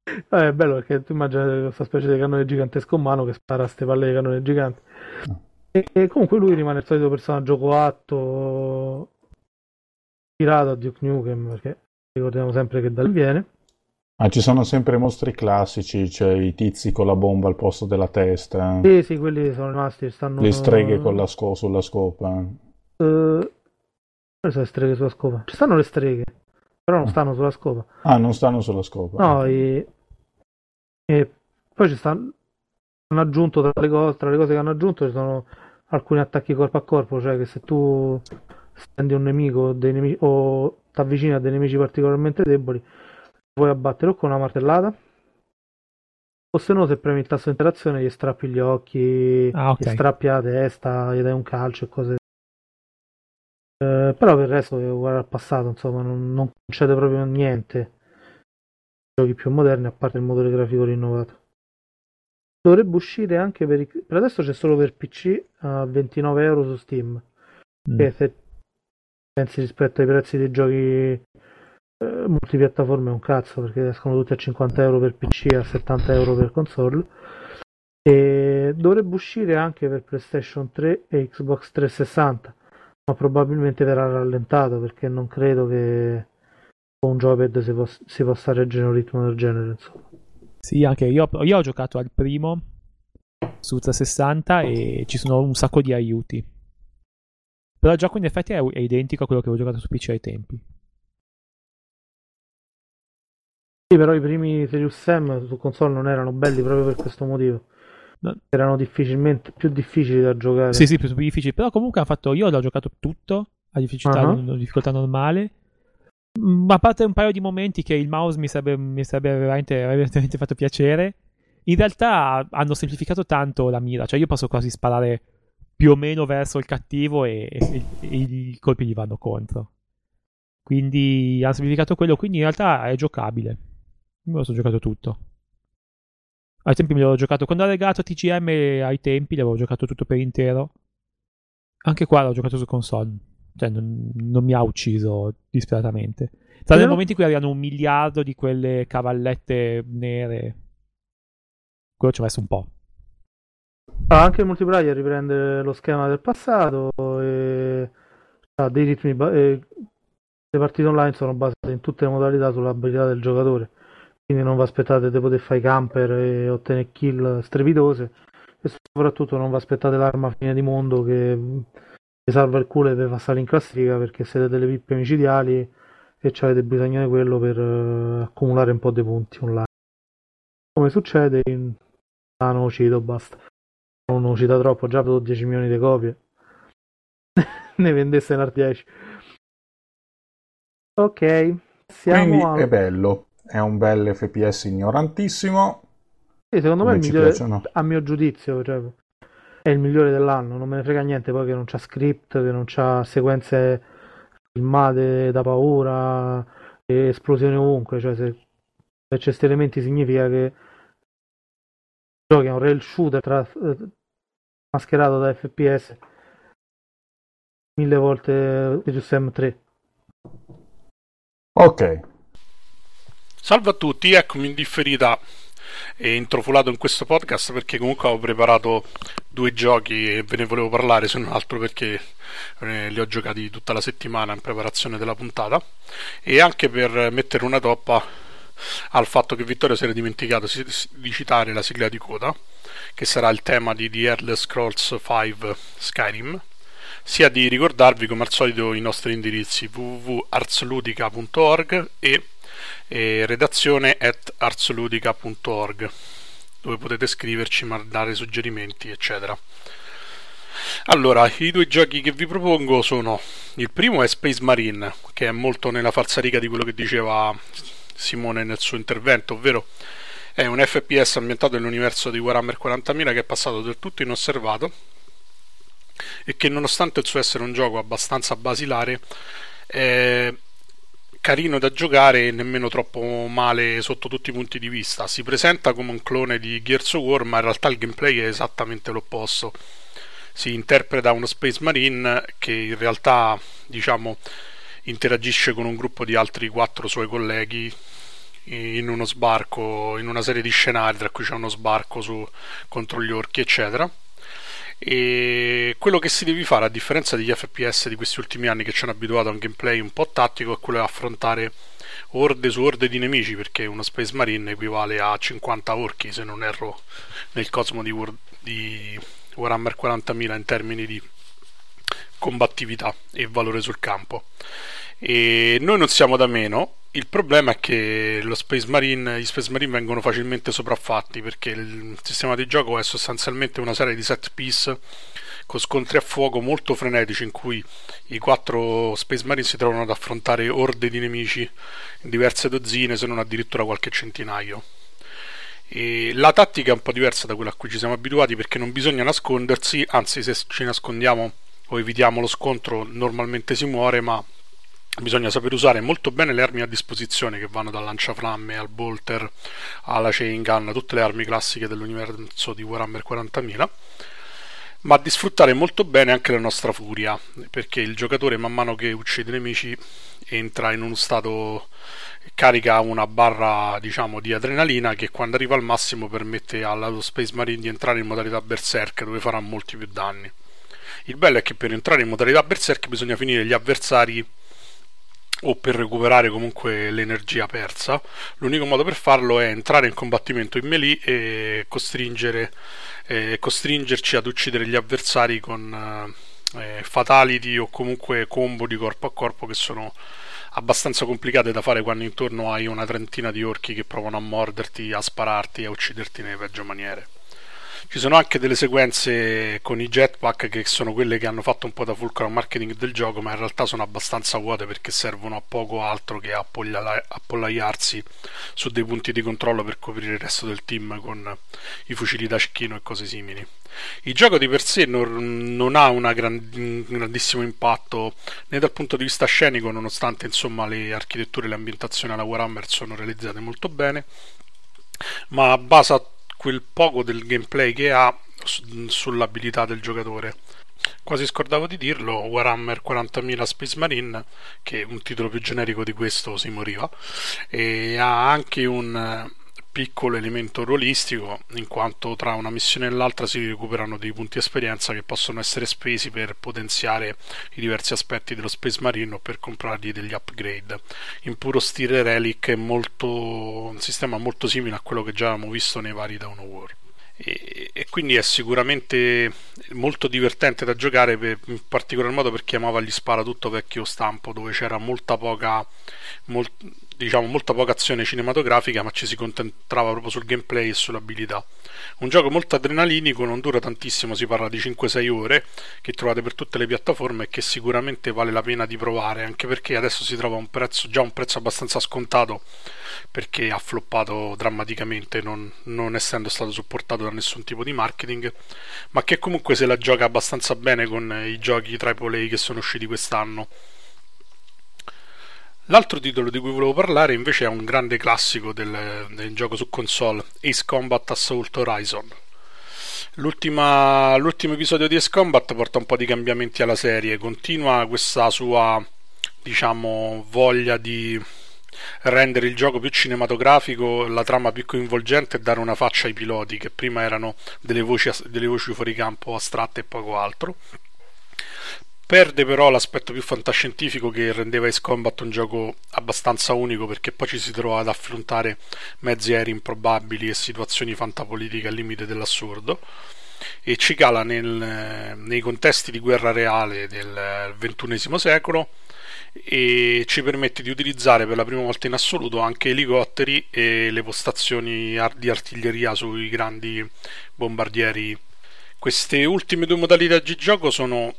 Eh, è bello perché tu immagini questa specie di cannone gigantesco in mano che spara a ste palle di cannone giganti. No. E, e, comunque lui rimane il solito personaggio coatto, tirato a Duke Nukem perché ricordiamo sempre che dal viene. Ah, ci sono sempre mostri classici, cioè i tizi con la bomba al posto della testa. Sì, sì, quelli sono rimasti. Stanno... Le streghe con la sco- sulla scopa. Uh, sono le streghe sulla scopa? Ci stanno le streghe, però non ah. stanno sulla scopa. Ah, non stanno sulla scopa. No, e, e poi ci stanno hanno aggiunto tra le, cose, tra le cose che hanno aggiunto ci sono alcuni attacchi corpo a corpo, cioè che se tu stendi un nemico nemici, o ti avvicini a dei nemici particolarmente deboli, puoi abbattere o con una martellata o se no se premi il tasto di interazione gli strappi gli occhi, ah, okay. gli strappi la testa, gli dai un calcio e cose eh, però per il resto è uguale al passato, insomma, non, non concede proprio niente. Giochi più moderni, a parte il motore grafico rinnovato. Dovrebbe uscire anche per, i... per adesso c'è solo per PC a 29 euro su Steam. Mm. Che se pensi rispetto ai prezzi dei giochi multipiattaforme è un cazzo perché escono tutti a 50 euro per PC e a 70 euro per console. E dovrebbe uscire anche per PlayStation 3 e Xbox 360 ma probabilmente verrà rallentato perché non credo che con un joypad si, poss- si possa reggere un ritmo del genere. Insomma. Sì, anche io, io ho giocato al primo su 360 e ci sono un sacco di aiuti. Però il gioco in effetti è, è identico a quello che avevo giocato su PC ai tempi. Sì, però i primi Serious Sam su console non erano belli proprio per questo motivo. No. Erano difficilmente più difficili da giocare. Sì, sì, più, più difficili. Però comunque hanno fatto. Io l'ho giocato tutto a difficoltà, uh-huh. difficoltà normale. Ma a parte un paio di momenti che il mouse mi sarebbe, mi sarebbe veramente, veramente fatto piacere. In realtà hanno semplificato tanto la mira. Cioè, io posso quasi sparare più o meno verso il cattivo e, e, e i colpi gli vanno contro. Quindi hanno semplificato quello. Quindi in realtà è giocabile. Me lo sono giocato tutto. Ai tempi me l'avevo giocato. Quando ha legato TCM ai tempi l'avevo giocato tutto per intero. Anche qua l'ho giocato su console. Cioè, non, non mi ha ucciso disperatamente. Tra nel momento in cui arrivano un miliardo di quelle cavallette nere. Quello ci ho messo un po'. Ah, anche il multiplayer riprende lo schema del passato e ha dei ritmi. Ba- e le partite online sono basate in tutte le modalità sull'abilità del giocatore quindi non vi aspettate di poter fare i camper e ottenere kill strepitose. E soprattutto non vi aspettate l'arma fine di mondo che vi salva il culo per passare in classifica perché siete delle pippe micidiali e avete bisogno di quello per uh, accumulare un po' di punti online. Come succede in ah non cito basta. Non lo cita troppo già per 10 milioni di copie. Ne vendesse un 10 ok siamo Quindi a... è bello è un bel FPS ignorantissimo. Sì, secondo me è il migliore, piacciono. a mio giudizio, cioè, è il migliore dell'anno. Non me ne frega niente poi che non c'ha script, che non c'ha sequenze filmate da paura, esplosioni ovunque. Cioè, se Se c'è questi elementi significa che giochi a un rail shooter tra, mascherato da FPS mille volte Serious Sam 3. Ok. Salve a tutti, eccomi in differita e introfolato in questo podcast perché comunque ho preparato due giochi e ve ne volevo parlare se non altro perché eh, li ho giocati tutta la settimana in preparazione della puntata e anche per mettere una toppa al fatto che Vittorio si era dimenticato di citare la sigla di coda che sarà il tema di The Elder Scrolls 5 Skyrim sia di ricordarvi come al solito i nostri indirizzi www.artsludica.org e, e redazione at artsludica.org dove potete scriverci, mandare suggerimenti eccetera. Allora, i due giochi che vi propongo sono il primo è Space Marine che è molto nella falsariga di quello che diceva Simone nel suo intervento ovvero è un FPS ambientato nell'universo di Warhammer 40.000 che è passato del tutto inosservato e che nonostante il suo essere un gioco abbastanza basilare è carino da giocare e nemmeno troppo male sotto tutti i punti di vista. Si presenta come un clone di Gears of War, ma in realtà il gameplay è esattamente l'opposto. Si interpreta uno Space Marine che in realtà, diciamo, interagisce con un gruppo di altri quattro suoi colleghi in uno sbarco, in una serie di scenari, tra cui c'è uno sbarco su, contro gli orchi, eccetera e quello che si deve fare a differenza degli FPS di questi ultimi anni che ci hanno abituato a un gameplay un po' tattico è quello di affrontare orde su orde di nemici perché uno Space Marine equivale a 50 orchi se non erro nel cosmo di, War- di Warhammer 40.000 in termini di combattività e valore sul campo e noi non siamo da meno il problema è che Space Marine, gli Space Marine vengono facilmente sopraffatti perché il sistema di gioco è sostanzialmente una serie di set piece con scontri a fuoco molto frenetici in cui i quattro Space Marine si trovano ad affrontare orde di nemici in diverse dozzine se non addirittura qualche centinaio. E la tattica è un po' diversa da quella a cui ci siamo abituati perché non bisogna nascondersi, anzi se ci nascondiamo o evitiamo lo scontro normalmente si muore, ma bisogna saper usare molto bene le armi a disposizione che vanno dal lanciafiamme al bolter alla chain gun, tutte le armi classiche dell'universo di Warhammer 40.000 ma di sfruttare molto bene anche la nostra furia perché il giocatore man mano che uccide i nemici entra in uno stato carica una barra diciamo di adrenalina che quando arriva al massimo permette allo Space Marine di entrare in modalità berserk dove farà molti più danni. Il bello è che per entrare in modalità berserk bisogna finire gli avversari o per recuperare comunque l'energia persa. L'unico modo per farlo è entrare in combattimento in melee e costringere, eh, costringerci ad uccidere gli avversari con eh, fatality o comunque combo di corpo a corpo che sono abbastanza complicate da fare quando intorno hai una trentina di orchi che provano a morderti, a spararti e a ucciderti nelle peggio maniere. Ci sono anche delle sequenze con i jetpack che sono quelle che hanno fatto un po' da fulcro al marketing del gioco, ma in realtà sono abbastanza vuote perché servono a poco altro che appollaiarsi su dei punti di controllo per coprire il resto del team con i fucili da cecchino e cose simili. Il gioco di per sé non, non ha gran, un grandissimo impatto né dal punto di vista scenico, nonostante insomma le architetture e le ambientazioni alla Warhammer sono realizzate molto bene, ma basa quel poco del gameplay che ha sull'abilità del giocatore. Quasi scordavo di dirlo, Warhammer 40.000 Space Marine, che è un titolo più generico di questo si moriva, e ha anche un piccolo elemento ruolistico, in quanto tra una missione e l'altra si recuperano dei punti esperienza che possono essere spesi per potenziare i diversi aspetti dello Space Marine o per comprargli degli upgrade. In puro stile Relic è molto, un sistema molto simile a quello che già avevamo visto nei vari Dawn of War. E, e, quindi è sicuramente molto divertente da giocare per, in particolar modo per chi amava gli spara tutto vecchio stampo dove c'era molta poca molt, diciamo molta poca azione cinematografica ma ci si concentrava proprio sul gameplay e sull'abilità. Un gioco molto adrenalinico non dura tantissimo si parla di 5-6 ore che trovate per tutte le piattaforme e che sicuramente vale la pena di provare anche perché adesso si trova un prezzo già un prezzo abbastanza scontato perché ha floppato drammaticamente non, non essendo stato supportato da nessun tipo di marketing ma che comunque se la gioca abbastanza bene con i giochi AAA che sono usciti quest'anno L'altro titolo di cui volevo parlare invece è un grande classico del, del gioco su console, Ace Combat Assault Horizon. L'ultimo episodio di Ace Combat porta un po' di cambiamenti alla serie, continua questa sua diciamo voglia di rendere il gioco più cinematografico, la trama più coinvolgente e dare una faccia ai piloti che prima erano delle voci, delle voci fuori campo astratte e poco altro. Perde però l'aspetto più fantascientifico che rendeva Ace Combat un gioco abbastanza unico perché poi ci si trova ad affrontare mezzi aerei improbabili e situazioni fantapolitiche al limite dell'assurdo e ci cala nel, nei contesti di guerra reale del XXI secolo e ci permette di utilizzare per la prima volta in assoluto anche elicotteri e le postazioni di artiglieria sui grandi bombardieri. Queste ultime due modalità di gioco sono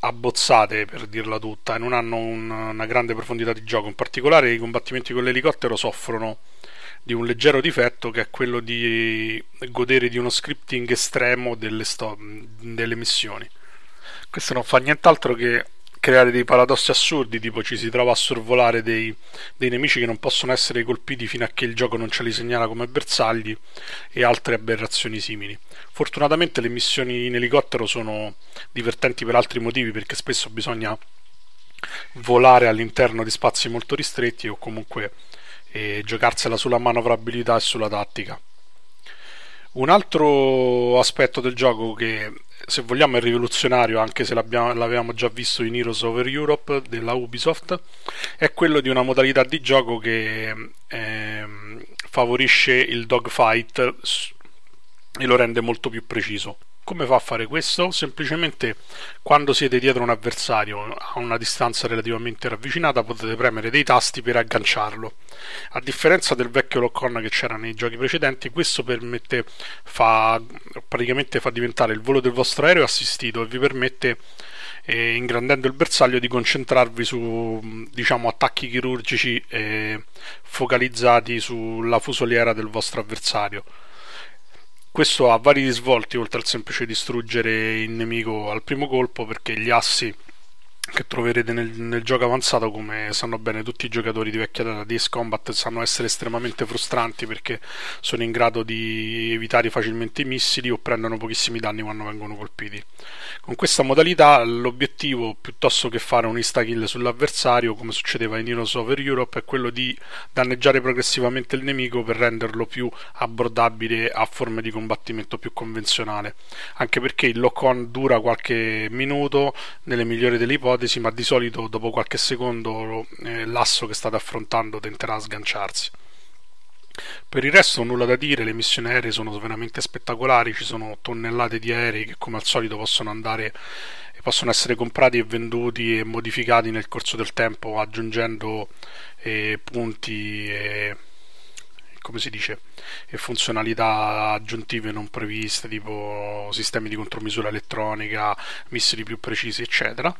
abbozzate per dirla tutta e non hanno un, una grande profondità di gioco. In particolare i combattimenti con l'elicottero soffrono di un leggero difetto che è quello di godere di uno scripting estremo delle, sto- delle missioni. Questo non fa nient'altro che creare dei paradossi assurdi, tipo ci si trova a sorvolare dei, dei, nemici che non possono essere colpiti fino a che il gioco non ce li segnala come bersagli e altre aberrazioni simili. Fortunatamente le missioni in elicottero sono divertenti per altri motivi perché spesso bisogna volare all'interno di spazi molto ristretti o comunque eh, giocarsela sulla manovrabilità e sulla tattica. Un altro aspetto del gioco che se vogliamo è rivoluzionario anche se l'avevamo già visto in Heroes Over Europe della Ubisoft è quello di una modalità di gioco che eh, favorisce il dogfight e lo rende molto più preciso come fa a fare questo? Semplicemente quando siete dietro un avversario a una distanza relativamente ravvicinata potete premere dei tasti per agganciarlo. A differenza del vecchio lock-on che c'era nei giochi precedenti, questo permette, fa, praticamente fa diventare il volo del vostro aereo assistito e vi permette eh, ingrandendo il bersaglio di concentrarvi su diciamo attacchi chirurgici eh, focalizzati sulla fusoliera del vostro avversario questo ha vari risvolti oltre al semplice distruggere il nemico al primo colpo perché gli assi che troverete nel, nel, gioco avanzato come sanno bene tutti i giocatori di vecchia data di Ace Combat sanno essere estremamente frustranti perché sono in grado di evitare facilmente i missili o prendono pochissimi danni quando vengono colpiti. Con questa modalità l'obiettivo piuttosto che fare un insta-kill sull'avversario come succedeva in Heroes Over Europe è quello di danneggiare progressivamente il nemico per renderlo più abbordabile a forme di combattimento più convenzionale. Anche perché il lock-on dura qualche minuto nelle migliori delle ipotesi ipotesi, ma di solito dopo qualche secondo eh, l'asso che state affrontando tenterà a sganciarsi. Per il resto nulla da dire, le missioni aeree sono veramente spettacolari, ci sono tonnellate di aerei che come al solito possono andare possono essere comprati e venduti e modificati nel corso del tempo aggiungendo eh, punti e come si dice, e funzionalità aggiuntive non previste, tipo sistemi di contromisura elettronica, missili più precisi, eccetera.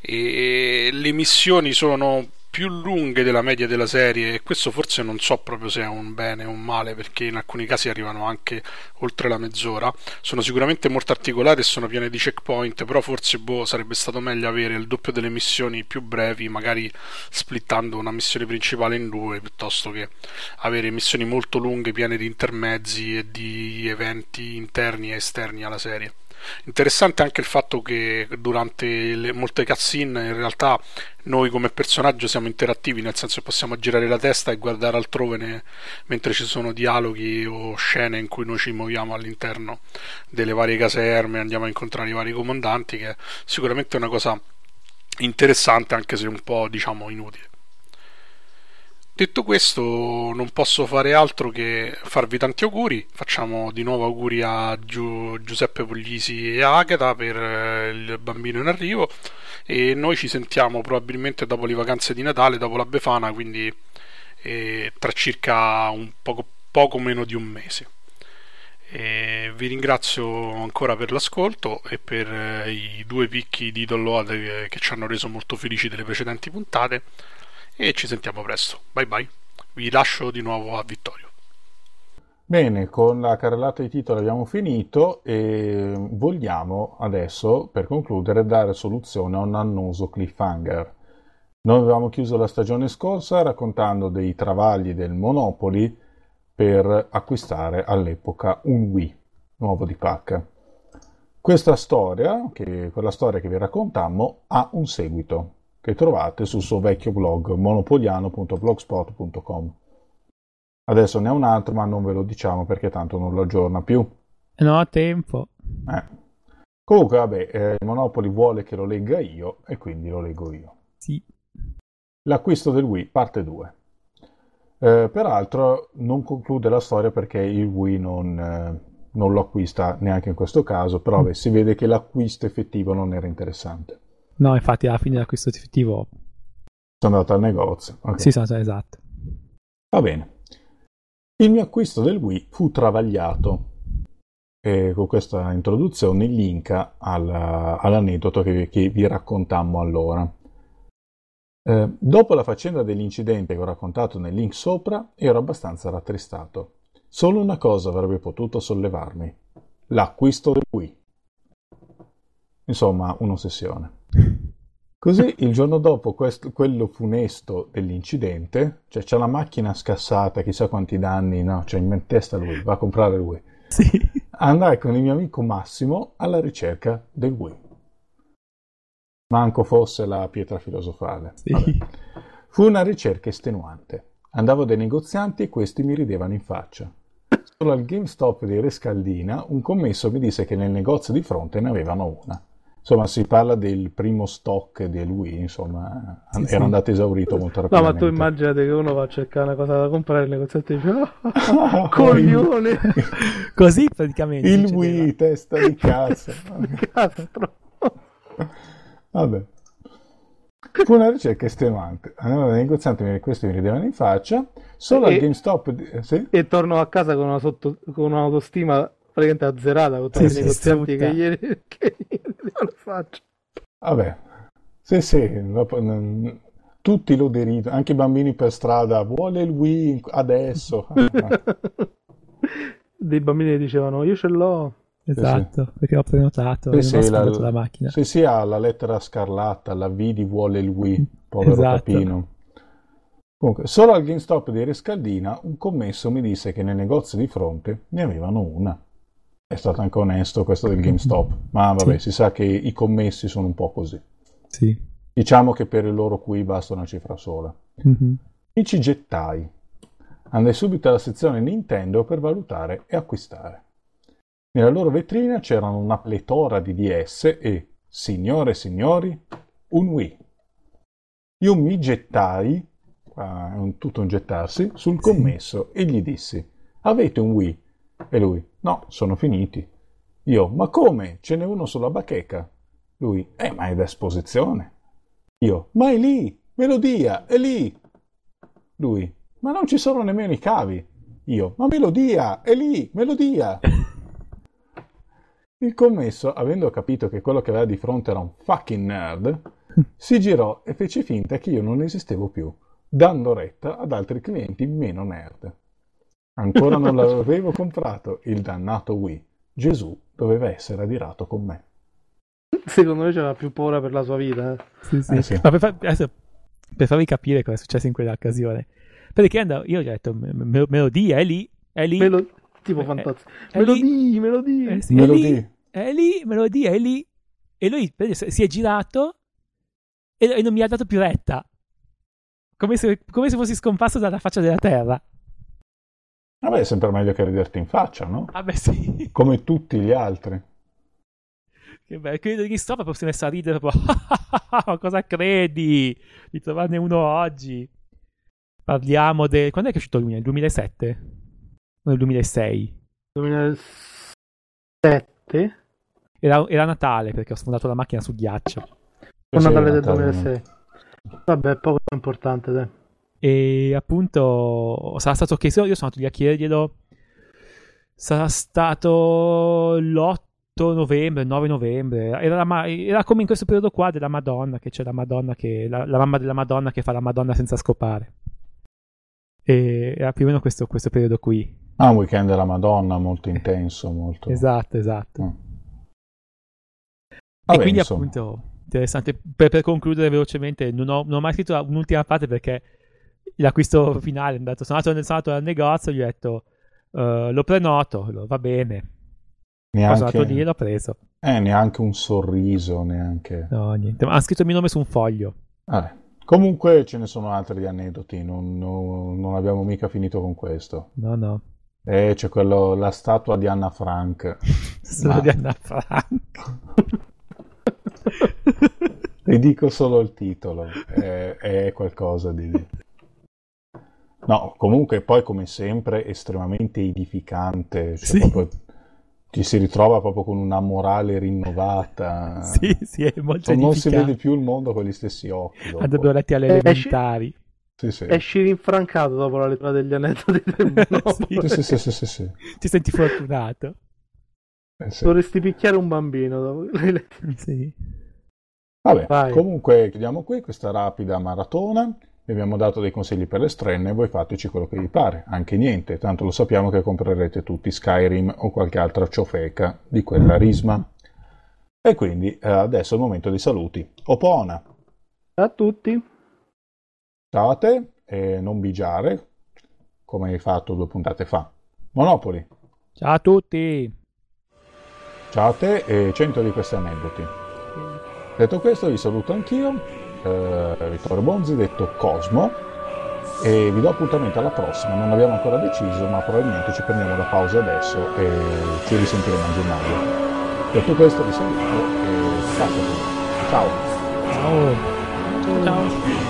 E le missioni sono più lunghe della media della serie e questo forse non so proprio se è un bene o un male perché in alcuni casi arrivano anche oltre la mezz'ora. Sono sicuramente molto articolate e sono piene di checkpoint però forse boh, sarebbe stato meglio avere il doppio delle missioni più brevi magari splittando una missione principale in due piuttosto che avere missioni molto lunghe piene di intermezzi e di eventi interni e esterni alla serie Interessante anche il fatto che durante le, molte cutscene in realtà noi come personaggio siamo interattivi, nel senso che possiamo girare la testa e guardare altrove ne, mentre ci sono dialoghi o scene in cui noi ci muoviamo all'interno delle varie caserme, andiamo a incontrare i vari comandanti, che è sicuramente una cosa interessante anche se un po' diciamo inutile. Detto questo, non posso fare altro che farvi tanti auguri. Facciamo di nuovo auguri a Giu- Giuseppe Puglisi e Agata per eh, il bambino in arrivo. E noi ci sentiamo probabilmente dopo le vacanze di Natale, dopo la Befana, quindi eh, tra circa poco, poco meno di un mese. E vi ringrazio ancora per l'ascolto e per eh, i due picchi di download che, che ci hanno reso molto felici delle precedenti puntate e ci sentiamo presto. Bye bye. Vi lascio di nuovo a Vittorio. Bene, con la carrellata di titoli abbiamo finito e vogliamo adesso, per concludere, dare soluzione a un annoso cliffhanger. Noi avevamo chiuso la stagione scorsa raccontando dei travagli del Monopoli per acquistare all'epoca un Wii nuovo di pacca. Questa storia, che, quella storia che vi raccontammo, ha un seguito che trovate sul suo vecchio blog monopoliano.blogspot.com. Adesso ne ha un altro, ma non ve lo diciamo perché tanto non lo aggiorna più. Non ho tempo. Eh. Comunque, vabbè, eh, Monopoli vuole che lo legga io e quindi lo leggo io. Sì. L'acquisto del Wii, parte 2. Eh, peraltro non conclude la storia perché il Wii non, eh, non lo acquista neanche in questo caso, però beh, si vede che l'acquisto effettivo non era interessante. No, infatti alla fine dell'acquisto effettivo... Sono andato al negozio. Okay. Sì, sono, esatto. Va bene. Il mio acquisto del Wii fu travagliato e con questa introduzione linka alla, all'aneddoto che, che, vi raccontammo allora. Eh, dopo la faccenda dell'incidente che ho raccontato nel link sopra, ero abbastanza rattristato. Solo una cosa avrebbe potuto sollevarmi: l'acquisto del Wii. Insomma, un'ossessione. Così il giorno dopo questo, quello funesto dell'incidente, cioè c'è la macchina scassata, chissà quanti danni, no, c'è in testa lui, va a comprare lui. Sì. Andai con il mio amico Massimo alla ricerca del Wii. Manco fosse la pietra filosofale. Sì. Fu una ricerca estenuante. Andavo dai negozianti e questi mi ridevano in faccia. Solo al GameStop di Rescaldina un commesso mi disse che nel negozio di fronte ne avevano una. Insomma, si parla del primo stock del Wii, insomma, sì, era sì. andato esaurito molto rapidamente. No, ma tu immaginate che uno va a cercare una cosa da comprare, il negoziante dice, oh, coglione! Così praticamente. Il Wii, testa di cazzo. cazzo troppo. Vabbè. Fu una ricerca estenuante. Andavo dai negozianti, questi mi ridevano in faccia. Solo e, al GameStop... Eh, sì? E torno a casa con, una sotto, con un'autostima praticamente azzerata con tutti sì, i negozianti che ieri, che ieri non faccio. Vabbè, sì, sì, tutti lo deridono, anche i bambini per strada, vuole il Wii adesso. Dei bambini dicevano, io ce l'ho. Esatto, sì, perché ho prenotato, sì, sì, la, la macchina. Sì, sì, ha la lettera scarlatta, la V di vuole il Wii, povero esatto. papino. Comunque, solo al GameStop di Rescaldina un commesso mi disse che nel negozio di fronte ne avevano una è stato anche onesto questo del GameStop, ma vabbè, sì. si sa che i commessi sono un po' così. Sì. Diciamo che per il loro qui basta una cifra sola. Mm-hmm. Mi ci gettai. Andai subito alla sezione Nintendo per valutare e acquistare. Nella loro vetrina c'erano una pletora di DS e, signore e signori, un Wii. Io mi gettai, uh, tutto un gettarsi, sul commesso sì. e gli dissi, avete un Wii? E lui, no, sono finiti. Io, ma come? Ce n'è uno sulla bacheca. Lui, eh, ma è da esposizione. Io, ma è lì, melodia, è lì. Lui, ma non ci sono nemmeno i cavi. Io, ma melodia, è lì, melodia. Il commesso, avendo capito che quello che aveva di fronte era un fucking nerd, si girò e fece finta che io non esistevo più, dando retta ad altri clienti meno nerd. Ancora non l'avevo comprato il dannato Wii. Gesù doveva essere adirato con me. Secondo me c'era più paura per la sua vita. Eh. Sì, sì. Eh, sì. Ma per, far, adesso, per, farvi capire cosa è successo in quell'occasione. Perché andavo, io ho detto, me, melodia, è lì, è lì. Melo, tipo eh, fantastico. Melodie, melodie. Eh, sì, melodie. È lì, è lì, melodia, è lì. E lui si è girato e, e non mi ha dato più retta. Come se, come se fossi scomparso dalla faccia della terra. Vabbè, è sempre meglio che riderti in faccia, no? Vabbè, sì. Come tutti gli altri. Che bello, credo che stop proprio si è messo a ridere proprio. Ma cosa credi di trovarne uno oggi? Parliamo del... Quando è che è uscito lui? Nel 2007? O nel 2006? 2007? Era, era Natale perché ho sfondato la macchina su ghiaccio. È Natale del 2006. Vabbè, poco importante, dai. E appunto sarà stato che io sono andato lì a chiederglielo. Sarà stato l'8 novembre, il 9 novembre. Era, la, era, come in questo periodo qua della Madonna, che c'è la Madonna che. La, la, mamma della Madonna che fa la Madonna senza scopare. E era più o meno questo, questo periodo qui. Ah, un weekend della Madonna molto intenso, molto. Esatto, esatto. Mm. Vabbè, e quindi insomma. appunto interessante. Per, per concludere velocemente, non ho, non ho, mai scritto un'ultima parte perché l'acquisto finale andato, sono andato, sono andato al negozio gli ho detto uh, lo prenoto, lo, va bene. Neanche... Sono andato lì e l'ho preso. Eh, neanche un sorriso, neanche... No, niente. Ma ha scritto il mio nome su un foglio. Vabbè. Comunque ce ne sono altri di aneddoti, non, non, non abbiamo mica finito con questo. No, no. Eh, c'è quello, la statua di Anna Frank. Statua Ma... di Anna Frank. Vi dico solo il titolo, è, è qualcosa di... No, comunque poi come sempre estremamente edificante, cioè sì. proprio ci si ritrova proprio con una morale rinnovata. sì, sì, è molto cioè, Non si vede più il mondo con gli stessi occhi. Dopo. Abbiamo letti alle elementari. Sì, sì. Esci rinfrancato dopo la lettura degli aneddoti del sì, sì, sì, sì, sì, Ti senti fortunato. Eh, sì. Dovresti picchiare un bambino dopo Sì. Vabbè, Vai. comunque chiudiamo qui questa rapida maratona vi abbiamo dato dei consigli per le strenne, voi fateci quello che vi pare, anche niente, tanto lo sappiamo che comprerete tutti Skyrim o qualche altra ciofeca di quella risma. E quindi eh, adesso è il momento dei saluti. Opona! Ciao a tutti! Ciao a te e non bigiare, come hai fatto due puntate fa. Monopoli! Ciao a tutti! Ciao a te e 100 di questi aneddoti. Detto questo vi saluto anch'io eh, Vittorio Bonzi, detto Cosmo, e vi do appuntamento alla prossima. Non abbiamo ancora deciso, ma probabilmente ci prendiamo la pausa adesso e ci risentiremo a gennaio. Detto questo vi saluto e ciao. Ciao. Ciao. Ciao.